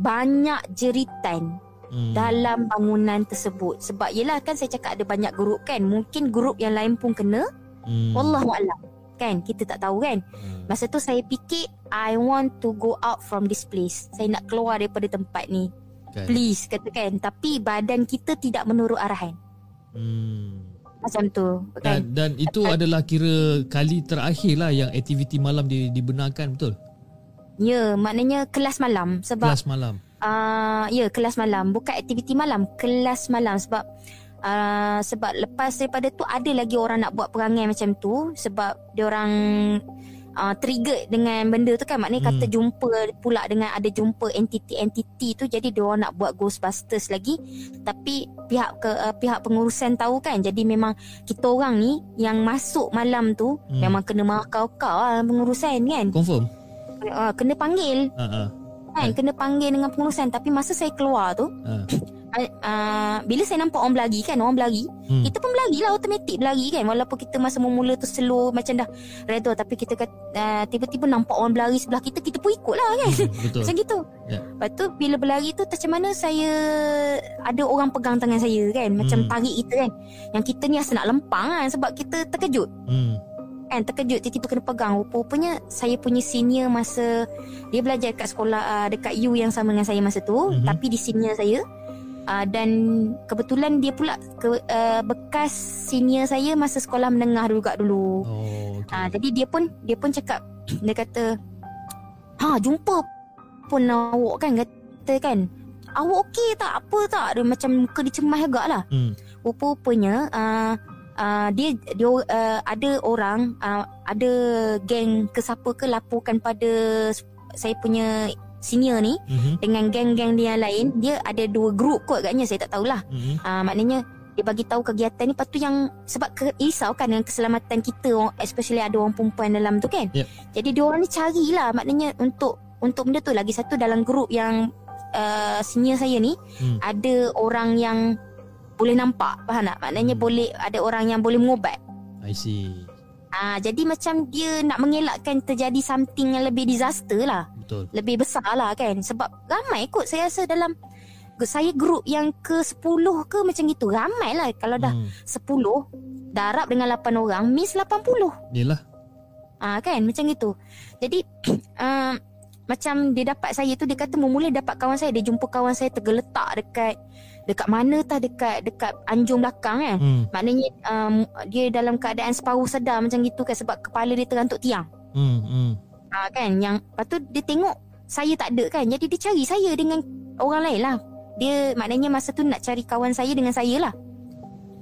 banyak jeritan Hmm. dalam bangunan tersebut. Sebab yelah kan saya cakap ada banyak grup kan. Mungkin grup yang lain pun kena. Hmm. Wallahu alam. Kan kita tak tahu kan. Hmm. Masa tu saya fikir I want to go out from this place. Saya nak keluar daripada tempat ni. Kan. Please katakan. Tapi badan kita tidak menurut arahan. Hmm. Macam tu. Kan? Dan, dan itu adalah kira kali terakhir lah yang aktiviti malam di, dibenarkan betul? Ya, maknanya kelas malam sebab Kelas malam. uh, ya kelas malam bukan aktiviti malam, kelas malam sebab uh, sebab lepas daripada tu ada lagi orang nak buat perangai macam tu sebab dia orang uh, trigger dengan benda tu kan maknanya kata Hmm. jumpa pula dengan ada jumpa entiti-entiti tu jadi dia orang nak buat ghostbusters lagi tapi pihak ke uh, pihak pengurusan tahu kan jadi memang kita orang ni yang masuk malam tu Hmm. memang kena makau-kau lah pengurusan kan Confirm? uh, kena panggil ha. kan kena panggil dengan pengurusan tapi masa saya keluar tu ha. Uh, uh, bila saya nampak orang berlari kan orang berlari Hmm. kita pun berlari lah automatik berlari kan walaupun kita masa mula tu slow macam dah reda tapi kita uh, tiba-tiba nampak orang berlari sebelah kita kita pun ikut lah kan Hmm, Betul. macam gitu Ya. lepas tu bila berlari tu macam mana saya ada orang pegang tangan saya kan macam Hmm. tarik kita kan yang kita ni rasa nak lempang kan sebab kita terkejut Hmm. kan terkejut tiba-tiba kena pegang rupa-rupanya saya punya senior masa dia belajar dekat sekolah uh, dekat U yang sama dengan saya masa tu Mhm. mm-hmm. tapi di senior saya uh, dan kebetulan dia pula ke, uh, bekas senior saya masa sekolah menengah juga dulu. Oh, okay. uh, jadi dia pun dia pun cakap dia kata ha jumpa pun awak kan kata kan. Awak okey tak? Apa tak? Dia macam muka dia cemas agak lah Hmm. rupa-rupanya uh, uh, dia dia uh, ada orang uh, ada geng ke siapa ke laporkan pada saya punya senior ni Mhm. dengan geng-geng dia lain dia ada dua grup kot agaknya saya tak tahulah Mhm. uh, maknanya dia bagi tahu kegiatan ni lepas tu yang sebab ke, risau kan dengan keselamatan kita orang- especially ada orang perempuan dalam tu kan Yep. jadi dia orang ni carilah maknanya untuk untuk benda tu lagi satu dalam grup yang uh, senior saya ni Hmm. ada orang yang boleh nampak faham tak maknanya Hmm. boleh ada orang yang boleh mengubat I see. Ah, jadi macam dia nak mengelakkan terjadi something yang lebih disaster lah. Betul. Lebih besar lah kan. Sebab ramai kot saya rasa dalam saya grup yang ke 10 ke macam gitu. Ramai lah. Kalau dah Hmm. 10 darab dengan 8 orang miss 80. Yelah. Ah kan macam gitu. Jadi uh, macam dia dapat saya tu dia kata mula dapat kawan saya dia jumpa kawan saya tergeletak dekat dekat mana tah dekat dekat anjung belakang kan. Hmm. Maknanya um, dia dalam keadaan separuh sedar macam gitu kan sebab kepala dia terantuk tiang. Hmm. Hmm. Ha, kan yang lepas tu dia tengok saya tak ada kan. Jadi dia cari saya dengan orang lain lah. Dia maknanya masa tu nak cari kawan saya dengan saya lah.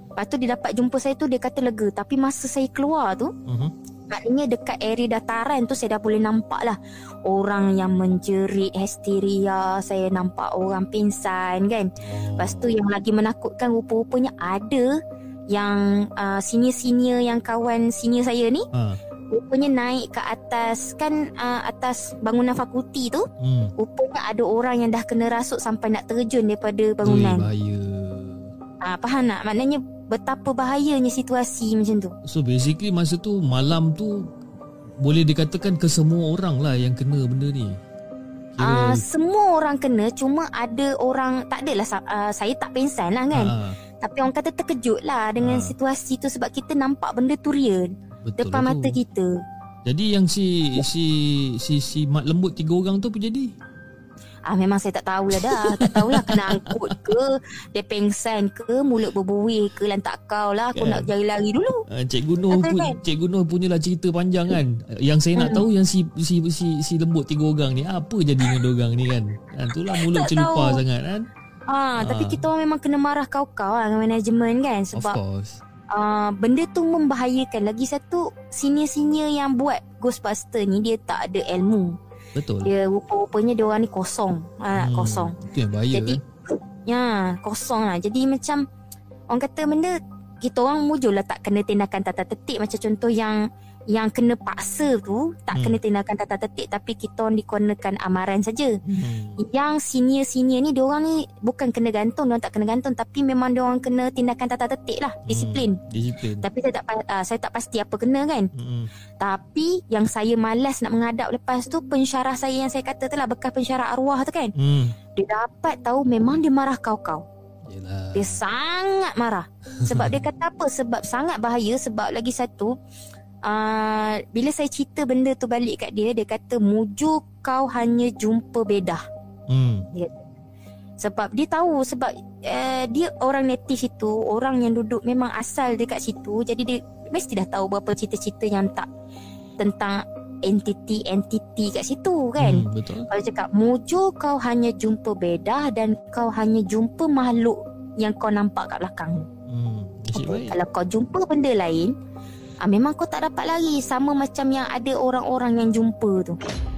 Lepas tu dia dapat jumpa saya tu dia kata lega. Tapi masa saya keluar tu Mhm. maknanya dekat area dataran tu saya dah boleh nampak lah orang yang menjerit histeria. Saya nampak orang pingsan kan. Lepas tu yang lagi menakutkan rupa-rupanya ada yang uh, senior-senior yang kawan senior saya ni Ha. Rupanya naik ke atas kan uh, atas bangunan fakulti tu Hmm. rupanya ada orang yang dah kena rasuk sampai nak terjun daripada Ui, bangunan. bahaya. Ah faham tak? Maknanya betapa bahayanya situasi macam tu. So basically masa tu malam tu boleh dikatakan ke semua orang lah yang kena benda ni. Ah Kira semua orang kena cuma ada orang tak adalah uh, saya tak pengsan lah kan. ha, Tapi orang kata terkejut lah dengan Ah. situasi tu sebab kita nampak benda tu real betul depan lah mata kita. Jadi yang si si si si mat lembut tiga orang tu apa jadi? Ah memang saya tak tahulah dah. tak tahulah kena angkut ke, dia pengsan ke, mulut berbuih ke lantak kau lah. Aku Kan. nak jari lari dulu. Uh, Cikgu Noh Betul pun kan? Cikgu Noh punyalah cerita panjang kan. Yang saya nak tahu yang si si si si lembut tiga orang ni apa jadi dengan dua orang ni kan. Dan itulah mulut Tak celupa tahu. sangat kan. Ah, tapi Ah. kita orang memang kena marah kau-kau lah dengan manajemen kan Of sebab course. Uh, benda tu membahayakan. Lagi satu senior-senior yang buat Ghostbuster ni dia tak ada ilmu. Betul. Dia rupa-rupanya dia orang ni kosong. Ah, Hmm, kosong. Itu yang bahaya Jadi kan. ya, kosong lah. Jadi macam orang kata benda kita orang mujur lah tak kena tindakan tata tertib macam contoh yang yang kena paksa tu tak Hmm. kena tindakan tata tertib tapi kita orang dikenakan amaran saja. Hmm. Yang senior-senior ni diorang ni bukan kena gantung, diorang tak kena gantung tapi memang diorang kena tindakan tata tertib lah, disiplin. Hmm, disiplin. Tapi saya tak uh, saya tak pasti apa kena kan. Hmm. Tapi yang saya malas nak menghadap lepas tu pensyarah saya yang saya kata tu lah bekas pensyarah arwah tu kan. Hmm. Dia dapat tahu memang dia marah kau-kau. Yelah. Dia sangat marah. Sebab dia kata apa? Sebab sangat bahaya sebab lagi satu uh, bila saya cerita benda tu balik kat dia dia kata mujur kau hanya jumpa bedah. Hmm. Sebab dia tahu sebab uh, dia orang native situ, orang yang duduk memang asal dekat situ. Jadi dia mesti dah tahu berapa cerita-cerita yang tak tentang entiti-entiti kat situ kan. Hmm, betul. Kalau cakap mujur kau hanya jumpa bedah dan kau hanya jumpa makhluk yang kau nampak kat belakang. Hmm. Okay. Kalau kau jumpa benda lain, ah, memang kau tak dapat lari sama macam yang ada orang-orang yang jumpa tu. Ah.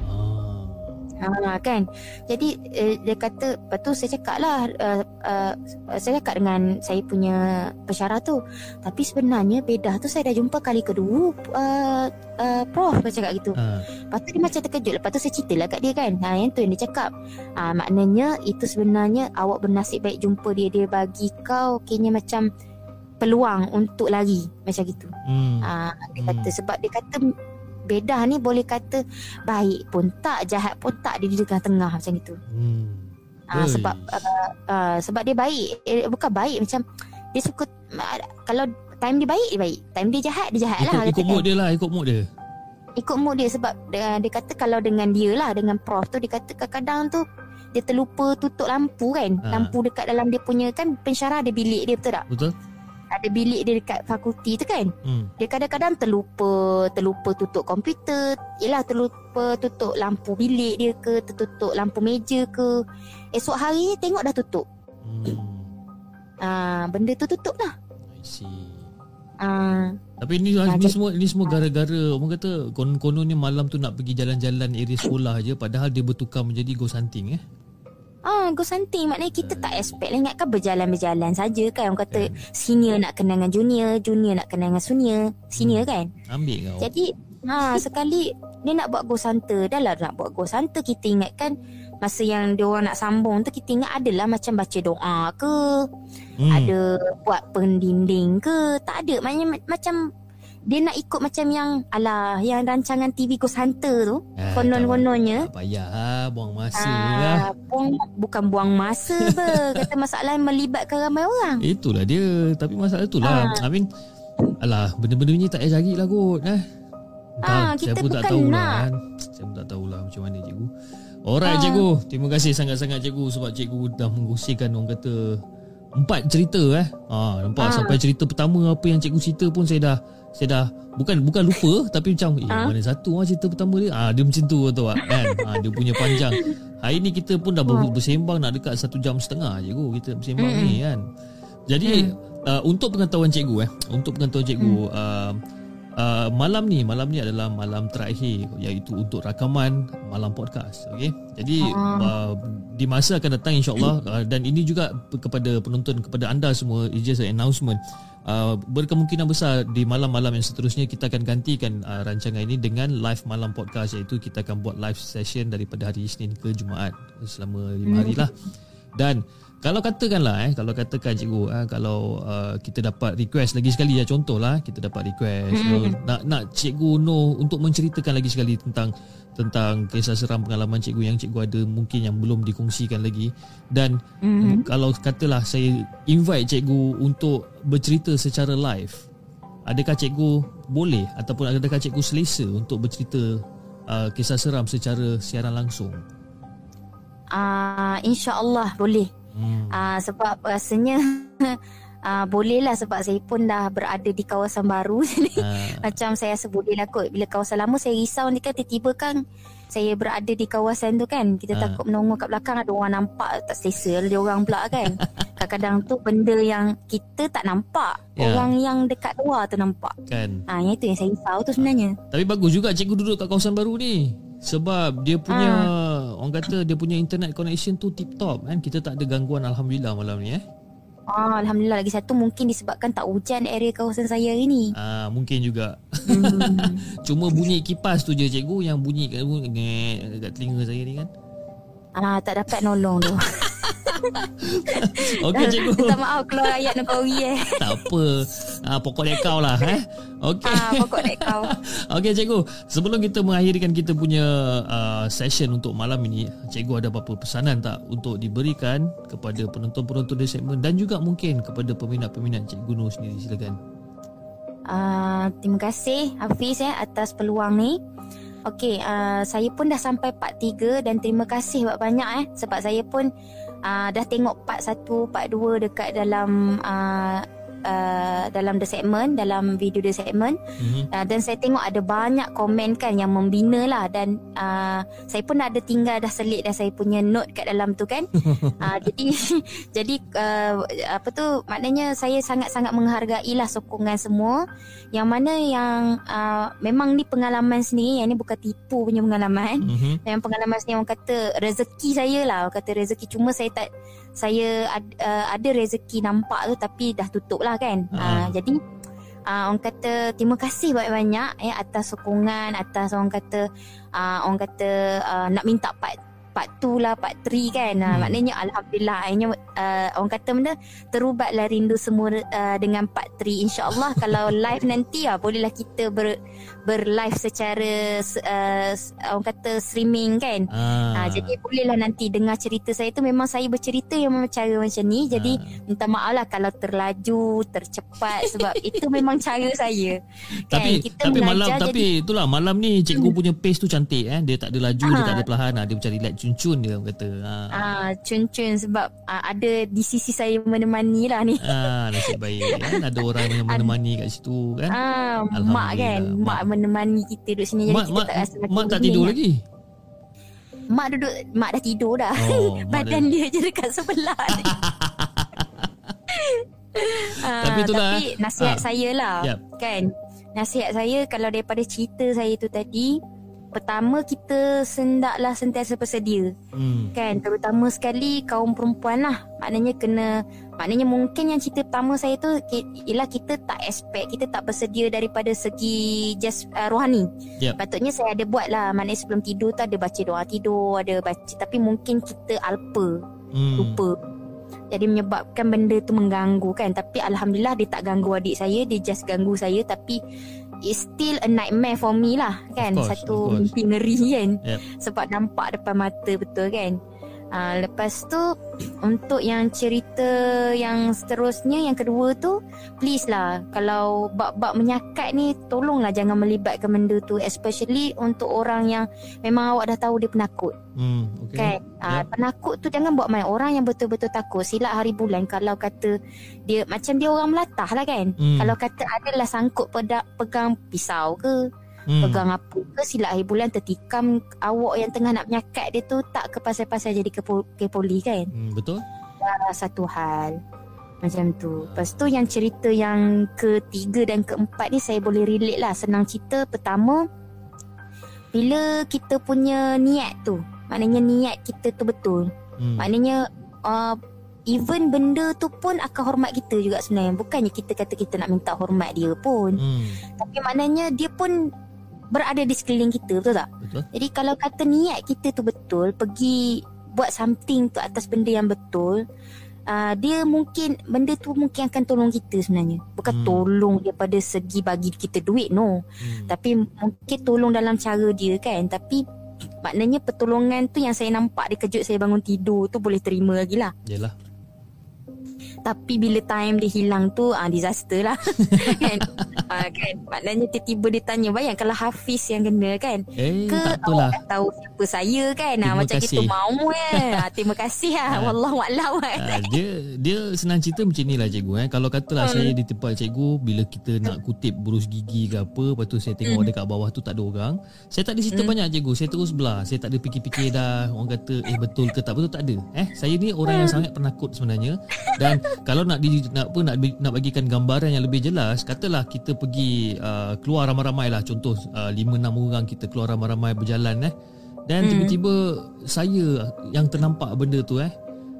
Ha kan. Jadi eh, dia kata lepas tu saya cakap lah uh, uh, saya cakap dengan saya punya pensyarah tu. Tapi sebenarnya bedah tu saya dah jumpa kali kedua uh, uh, prof dia cakap gitu. Ah. Lepas tu dia macam terkejut. Lepas tu saya cerita lah kat dia kan. Ha, yang tu yang dia cakap. Ha, maknanya itu sebenarnya awak bernasib baik jumpa dia. Dia bagi kau kayaknya macam peluang untuk lari. Macam gitu. Hmm. Ha, dia Hmm. kata sebab dia kata bedah ni boleh kata baik pun tak, jahat pun tak. Dia di tengah-tengah macam gitu. Hmm. Ha, sebab uh, uh, sebab dia baik. Eh, bukan baik macam dia suka uh, kalau time dia baik dia baik. Time dia jahat dia jahat Ikut, lah. ikut mood dia lah, ikut mood dia. ikut mood dia sebab dia, dia kata kalau dengan dia lah dengan prof tu dia kata kadang-kadang tu dia terlupa tutup lampu kan Ha. lampu dekat dalam dia punya kan pensyarah ada bilik dia betul tak Betul? Ada bilik dia dekat fakulti tu kan Hmm. dia kadang-kadang terlupa terlupa tutup komputer yelah terlupa tutup lampu bilik dia ke tertutup lampu meja ke esok hari tengok dah tutup Hmm. ah benda tu tutup lah I see. ah Tapi ni, Ah, ni semua ni semua gara-gara orang kata konon-kononnya malam tu nak pergi jalan-jalan area sekolah je padahal dia bertukar menjadi ghost hunting eh. Ah, go hunting maknanya kita tak expect lah. Ingatkan berjalan-berjalan saja kan. Orang kata senior nak kenal dengan junior, junior nak kenal dengan senior, senior kan. Ambil kau. Jadi ha sekali dia nak buat ghost hunter, dah lah nak buat ghost hunter. Kita ingatkan masa yang dia orang nak sambung tu kita ingat adalah macam baca doa ke, Hmm. ada buat pendinding ke, tak ada. Maknanya ma- macam dia nak ikut macam yang alah yang rancangan TV Ghost Hunter tu Ah, konon-kononnya Tak payah ha, buang masa lah. Ah, buang, bukan buang masa ber. Kata masalah melibatkan ramai orang. Itulah dia Tapi masalah tu lah I mean Alah Benda-benda ni tak payah cari lah kot eh? Ah, saya kita pun tak tahu nak. lah kan Saya pun tak tahulah Macam mana cikgu Alright Ah. cikgu Terima kasih sangat-sangat cikgu Sebab cikgu dah mengkongsikan Orang kata Empat cerita eh ah, Nampak Ah. sampai cerita pertama Apa yang cikgu cerita pun Saya dah Saya dah Bukan bukan lupa Tapi macam Eh Ah. mana satu lah cerita pertama dia? Ah, Dia macam tu tu kan? Ah, Dia punya panjang. Hari ni kita pun dah ber- bersembang Nak dekat satu jam setengah cikgu Kita bersembang Mm-mm. ni kan? Jadi uh, Untuk pengetahuan cikgu eh Untuk pengetahuan cikgu uh, uh, Malam ni Malam ni adalah malam terakhir Iaitu untuk rakaman Malam podcast Okay Jadi uh, Di masa akan datang insyaAllah. Uh, Dan ini juga Kepada penonton Kepada anda semua It's just an announcement. Uh, berkemungkinan besar di malam-malam yang seterusnya kita akan gantikan uh, rancangan ini dengan live malam podcast iaitu kita akan buat live session daripada hari Isnin ke Jumaat selama 5 hari lah dan kalau katakanlah eh kalau katakan cikgu eh, kalau uh, kita dapat request lagi sekali ya contohlah kita dapat request uh, nak nak cikgu no untuk menceritakan lagi sekali tentang tentang kisah seram pengalaman cikgu yang cikgu ada mungkin yang belum dikongsikan lagi dan Mhm. kalau katalah saya invite cikgu untuk bercerita secara live adakah cikgu boleh ataupun adakah cikgu selesa untuk bercerita uh, kisah seram secara siaran langsung? Uh, InsyaAllah boleh. Hmm. Uh, sebab rasanya uh, boleh lah sebab saya pun dah berada di kawasan baru. Uh. Macam saya rasa boleh lah kot. Bila kawasan lama saya risau ni kan tiba-tiba kan saya berada di kawasan tu kan. Kita uh. takut menongol kat belakang ada orang nampak tak selesa dia orang pula kan. Kadang-kadang tu benda yang kita tak nampak. Yeah. Orang yang dekat luar tu nampak. Kan. Ha, yang itu yang saya risau tu sebenarnya. Tapi bagus juga cikgu duduk kat kawasan baru ni. Sebab dia punya ha. Orang kata dia punya internet connection tu tip top kan. Kita tak ada gangguan alhamdulillah malam ni eh. Ah, alhamdulillah lagi satu mungkin disebabkan tak hujan area kawasan saya hari ni. Ah, mungkin juga. Hmm. Cuma bunyi kipas tu je cikgu yang bunyi kat, kat telinga saya ni kan. Ah, tak dapat nolong tu. Okey cikgu. Minta maaf kalau ayat Nukori eh. tak apa. Ah, pokok dia kau lah. Eh? Okey. Ah, pokok dia kau. Okey cikgu. Sebelum kita mengakhirkan kita punya uh, session untuk malam ini. Cikgu ada apa-apa pesanan tak untuk diberikan kepada penonton-penonton di segmen dan juga mungkin kepada peminat-peminat Cikgu Nur sendiri. Silakan. Uh, terima kasih Hafiz ya, atas peluang ni. Okey, uh, saya pun dah sampai part 3 dan terima kasih banyak-banyak eh. Sebab saya pun uh, dah tengok part 1, part 2 dekat dalam uh, uh, dalam the segment dalam video the segment. Mm-hmm. uh, dan saya tengok ada banyak komen kan yang membina lah. Dan uh, saya pun ada tinggal dah selit dah saya punya note kat dalam tu kan. Uh, jadi jadi uh, apa tu maknanya saya sangat-sangat menghargai lah sokongan semua. Yang mana yang uh, memang ni pengalaman sendiri yang ni bukan tipu punya pengalaman. Mm-hmm. yang pengalaman sendiri orang kata rezeki saya lah. Orang kata rezeki. Cuma saya tak saya ad, uh, ada rezeki nampak tu tapi dah tutup lah kan. Uh. Uh, jadi uh, orang kata terima kasih banyak-banyak ya atas sokongan atas orang kata uh, orang kata uh, nak minta part part 2 lah part 3 kan hmm. uh, maknanya alhamdulillah akhirnya uh, orang kata benda terubatlah rindu semua uh, dengan part 3 insyaallah kalau live nanti uh, bolehlah kita ber berlive secara uh, orang kata streaming kan ah. uh, jadi bolehlah nanti dengar cerita saya tu memang saya bercerita yang memang cara macam ni jadi ah. minta maaf lah kalau terlaju tercepat sebab itu memang cara saya kan? tapi kita tapi malam jadi, tapi itulah malam ni cikgu hmm. punya pace tu cantik eh dia tak ada laju ah. dia tak ada perlahan dia macam relax cun-cun dia orang kata. Ah. ah cun-cun sebab ah, ada di sisi saya menemani lah ni. Ah nasib baik. Kan? Ada orang yang menemani kat situ kan? Ah mak kan? Mak menemani kita duduk sini. Jadi mak, kita mak, tak rasa mak tak tidur kan. lagi? Mak duduk mak dah tidur dah. Oh, badan dia je dekat sebelah ni. Uh, tapi itulah tapi nasihat uh, saya lah yep. kan? Nasihat saya kalau daripada cerita saya tu tadi pertama kita sendaklah sentiasa bersedia. Hmm. kan? Terutama sekali kaum perempuan lah. Maknanya kena maknanya mungkin yang cerita pertama saya tu ialah kita tak expect kita tak bersedia daripada segi just uh, rohani. Yep. patutnya saya ada buat lah. Maknanya sebelum tidur tu ada baca doa tidur ada baca tapi mungkin kita alpa hmm. lupa. Jadi menyebabkan benda tu mengganggu kan? Tapi alhamdulillah dia tak ganggu adik saya dia just ganggu saya tapi it's still a nightmare for me lah kan? Course, satu mimpi ngeri kan? Yep. sebab nampak depan mata betul kan Uh, lepas tu untuk yang cerita yang seterusnya yang kedua tu please lah kalau bab-bab menyakat ni tolonglah jangan melibatkan benda tu especially untuk orang yang memang awak dah tahu dia penakut. Hmm, okay. Kan? Uh, penakut tu jangan buat main orang yang betul-betul takut silap hari bulan kalau kata dia macam dia orang melatah lah kan. Hmm. Kalau kata adalah sangkut pedak, pegang pisau ke hmm. pegang apa ke silap akhir bulan tertikam awak yang tengah nak menyakat dia tu tak ke pasal-pasal jadi ke, ke poli kan? Hmm, betul. Uh, satu hal. Macam tu. Lepas tu yang cerita yang ketiga dan keempat ni saya boleh relate lah. Senang cerita pertama bila kita punya niat tu maknanya niat kita tu betul. Hmm. maknanya uh, Even benda tu pun akan hormat kita juga sebenarnya. Bukannya kita kata kita nak minta hormat dia pun. Hmm. Tapi maknanya dia pun berada di sekeliling kita betul tak? Betul. Jadi kalau kata niat kita tu betul pergi buat something tu atas benda yang betul uh, dia mungkin benda tu mungkin akan tolong kita sebenarnya. Bukan hmm. tolong daripada segi bagi kita duit no. Hmm. tapi mungkin tolong dalam cara dia kan. Tapi maknanya pertolongan tu yang saya nampak dia kejut saya bangun tidur tu boleh terima lagi lah. Yalah tapi bila time dia hilang tu ah disaster lah. Kan? Ah, kan? Maknanya tiba-tiba dia tanya bayang kalau Hafiz yang kena kan? Eh, ke tak awak tahu siapa saya kan ah, Terima macam kasih. gitu mau eh ah, terima kasih ah wallahu a'lam Ah, dia dia senang cerita macam ni lah cikgu eh. Kalau katalah Hmm. saya di tempat cikgu bila kita nak kutip burus gigi ke apa, lepas tu saya Hmm. tengok dekat bawah tu tak ada orang, saya tak ada cerita banyak cikgu. Saya terus belah. Saya tak ada fikir-fikir dah orang kata eh betul ke tak betul tak ada. Eh saya ni orang Hmm. yang sangat penakut sebenarnya dan kalau nak di, nak apa nak nak bagikan gambaran yang lebih jelas, katalah kita pergi uh, keluar ramai-ramai lah contoh uh, 5 6 orang kita keluar ramai-ramai berjalan eh. Dan Hmm. tiba-tiba saya yang ternampak benda tu eh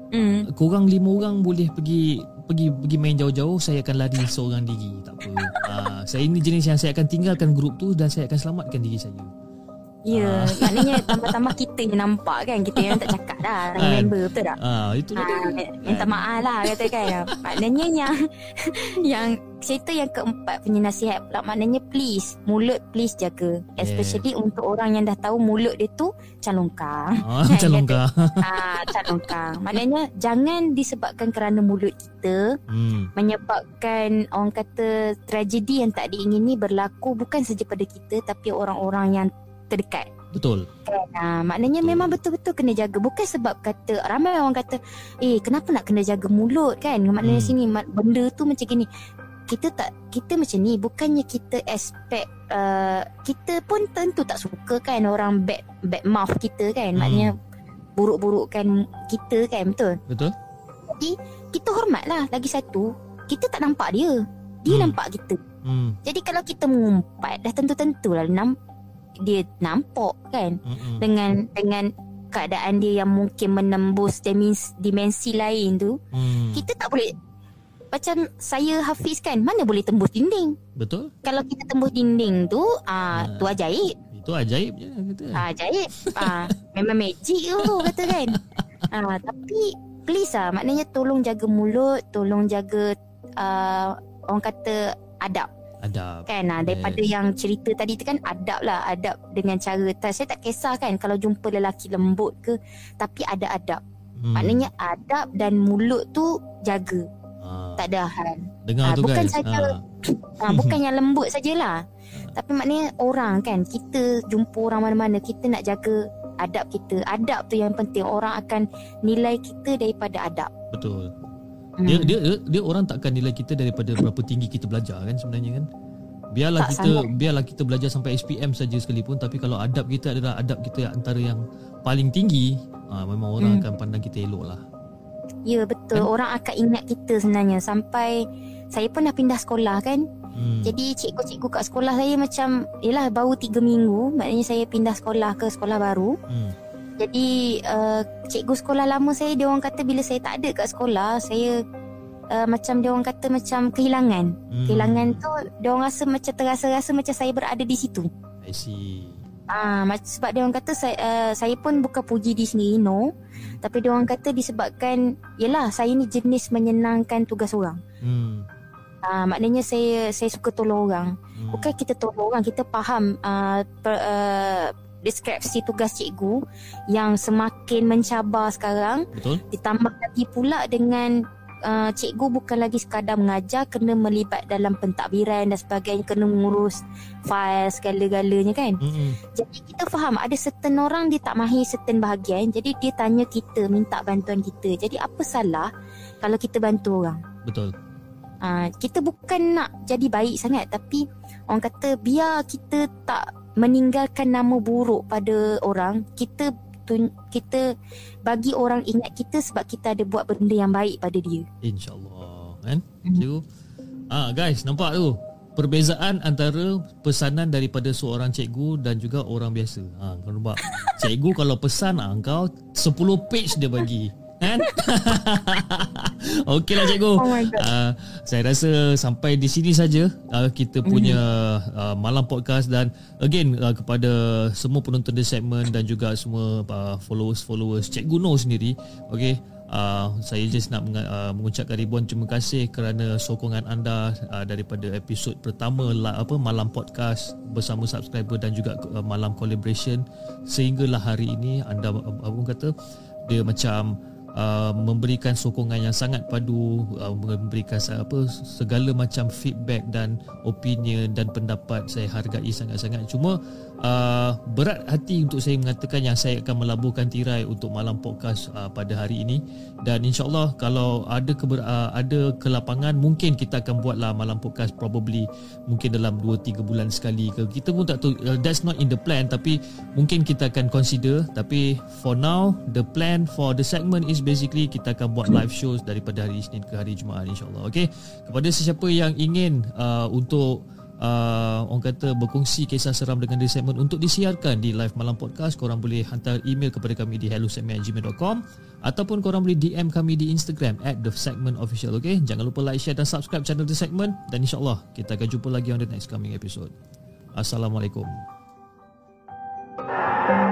hmm. korang lima orang boleh pergi pergi pergi main jauh-jauh saya akan lari seorang diri tak apa uh, saya ini jenis yang saya akan tinggalkan grup tu dan saya akan selamatkan diri saya Ya, maknanya tambah-tambah kita yang nampak kan Kita yang tak cakap dah Dengan Kan. member betul tak? ah itu Ha, dia minta maaf lah kata kan Maknanya yang Yang cerita yang keempat punya nasihat pula Maknanya please Mulut please jaga. Especially untuk orang yang dah tahu Mulut dia tu calongkang ah Kan, calon kata, kau ah, Calongkang Maknanya Jangan disebabkan kerana mulut kita hmm. Menyebabkan Orang kata Tragedi yang tak diingini berlaku Bukan saja pada kita Tapi orang-orang yang terdekat. Betul. Ha, maknanya Betul. memang betul-betul kena jaga. Bukan sebab kata Ramai orang kata Eh kenapa nak kena jaga mulut? Kan? Maknanya Hmm. sini Benda tu macam gini Kita tak Kita macam ni Bukannya kita expect uh, Kita pun tentu tak suka kan Orang bad Bad mouth kita kan. Hmm. Maknanya Buruk-burukkan kita kan Betul? Betul. Kita hormat lah Lagi satu Kita tak nampak dia. Dia Hmm. nampak kita. Hmm. Jadi kalau kita mengumpat Dah tentu-tentulah nam, Dia nampak kan? Mm-mm. dengan dengan keadaan dia yang mungkin menembus dimensi, dimensi lain tu hmm. kita tak boleh macam saya Hafiz kan mana boleh tembus dinding? Betul. Kalau kita tembus dinding tu ah Ha. tu ajaib. Itu ajaib je kata. Ah ajaib. Ah memang magic tu kata kan. Ah tapi please ah maknanya tolong jaga mulut tolong jaga ah orang kata adab. Adab. Kan? Ah, daripada Yes. yang cerita tadi tu kan adab lah adab dengan cara. Saya tak kisah kan kalau jumpa lelaki lembut ke tapi ada adab. Hmm. maknanya adab dan mulut tu jaga ah, tak ada hal. Dengar ah, tu bukan guys. saja- ah, ha, bukan yang lembut sajalah. Tapi maknanya orang kan kita jumpa orang mana-mana kita nak jaga adab kita. Adab tu yang penting. Orang akan nilai kita daripada adab. Betul. Hmm. dia, dia dia dia orang takkan nilai kita daripada berapa tinggi kita belajar kan sebenarnya kan? Biarlah Tak kita biarlah kita belajar sampai SPM saja sekalipun tapi kalau adab kita adalah adab kita antara yang paling tinggi ah memang orang Hmm. akan pandang kita elok lah ya betul. Orang akan ingat kita sebenarnya. Sampai saya pun dah pindah sekolah kan? Hmm. Jadi cikgu-cikgu kat sekolah saya macam Yelah baru 3 minggu Maknanya saya pindah sekolah ke sekolah baru. Hmm. Jadi uh, cikgu sekolah lama saya Dia orang kata bila saya tak ada kat sekolah Saya uh, macam dia orang kata macam kehilangan. Hmm. Kehilangan tu Dia orang rasa macam terasa-rasa macam saya berada di situ. I see Ah, mac- sebab dia orang kata saya, uh, saya pun bukan puji diri sendiri no. Tapi dia orang kata disebabkan Yelah saya ni jenis menyenangkan tugas orang hmm. Ah, maknanya saya saya suka tolong orang. hmm. Bukan kita tolong orang, kita faham uh, per, uh, deskripsi tugas cikgu yang semakin mencabar sekarang. betul Ditambah lagi pula dengan uh, cikgu bukan lagi sekadar mengajar, kena melibat dalam pentadbiran dan sebagainya, kena mengurus file segala-galanya kan. hmm. Jadi kita faham ada certain orang dia tak mahir certain bahagian. Jadi dia tanya kita, minta bantuan kita. Jadi apa salah kalau kita bantu orang? betul Uh, kita bukan nak jadi baik sangat tapi orang kata biar kita tak meninggalkan nama buruk pada orang kita tun- kita bagi orang ingat kita sebab kita ada buat benda yang baik pada dia. insyaallah kan Hmm. cikgu ah guys nampak tu perbezaan antara pesanan daripada seorang cikgu dan juga orang biasa. Ha, kau nampak. Cikgu kalau pesan ah, kau 10 page dia bagi. Kan? Okeylah cikgu. Oh. Uh, saya rasa sampai di sini saja uh, kita punya uh, malam podcast dan again uh, kepada semua penonton di segmen dan juga semua uh, followers-followers Cikgu No sendiri. Okay. Uh, saya just nak menga- uh, mengucapkan ribuan terima kasih kerana sokongan anda uh, daripada episod pertama la, apa malam podcast bersama subscriber dan juga uh, malam collaboration sehinggalah hari ini anda uh, apa orang kata dia macam uh, memberikan sokongan yang sangat padu uh, memberikan apa segala macam feedback dan opinion dan pendapat saya hargai sangat-sangat. Cuma uh, berat hati untuk saya mengatakan yang saya akan melabuhkan tirai untuk malam podcast uh, pada hari ini. Dan insyaallah kalau ada keber, uh, ada kelapangan mungkin kita akan buatlah malam podcast probably mungkin dalam 2 3 bulan sekali ke. Kita pun tak tahu uh, that's not in the plan tapi mungkin kita akan consider. Tapi for now the plan for the segment is basically kita akan buat live shows daripada hari Isnin ke hari Jumaat insyaallah okey kepada sesiapa yang ingin uh, untuk uh, orang kata berkongsi kisah seram dengan di segment untuk disiarkan di live malam podcast korang boleh hantar email kepada kami di hellosegment@gmail.com ataupun korang boleh DM kami di Instagram at the segment official okay? jangan lupa like share dan subscribe channel the segment dan insyaAllah kita akan jumpa lagi on the next coming episode Assalamualaikum Thank you.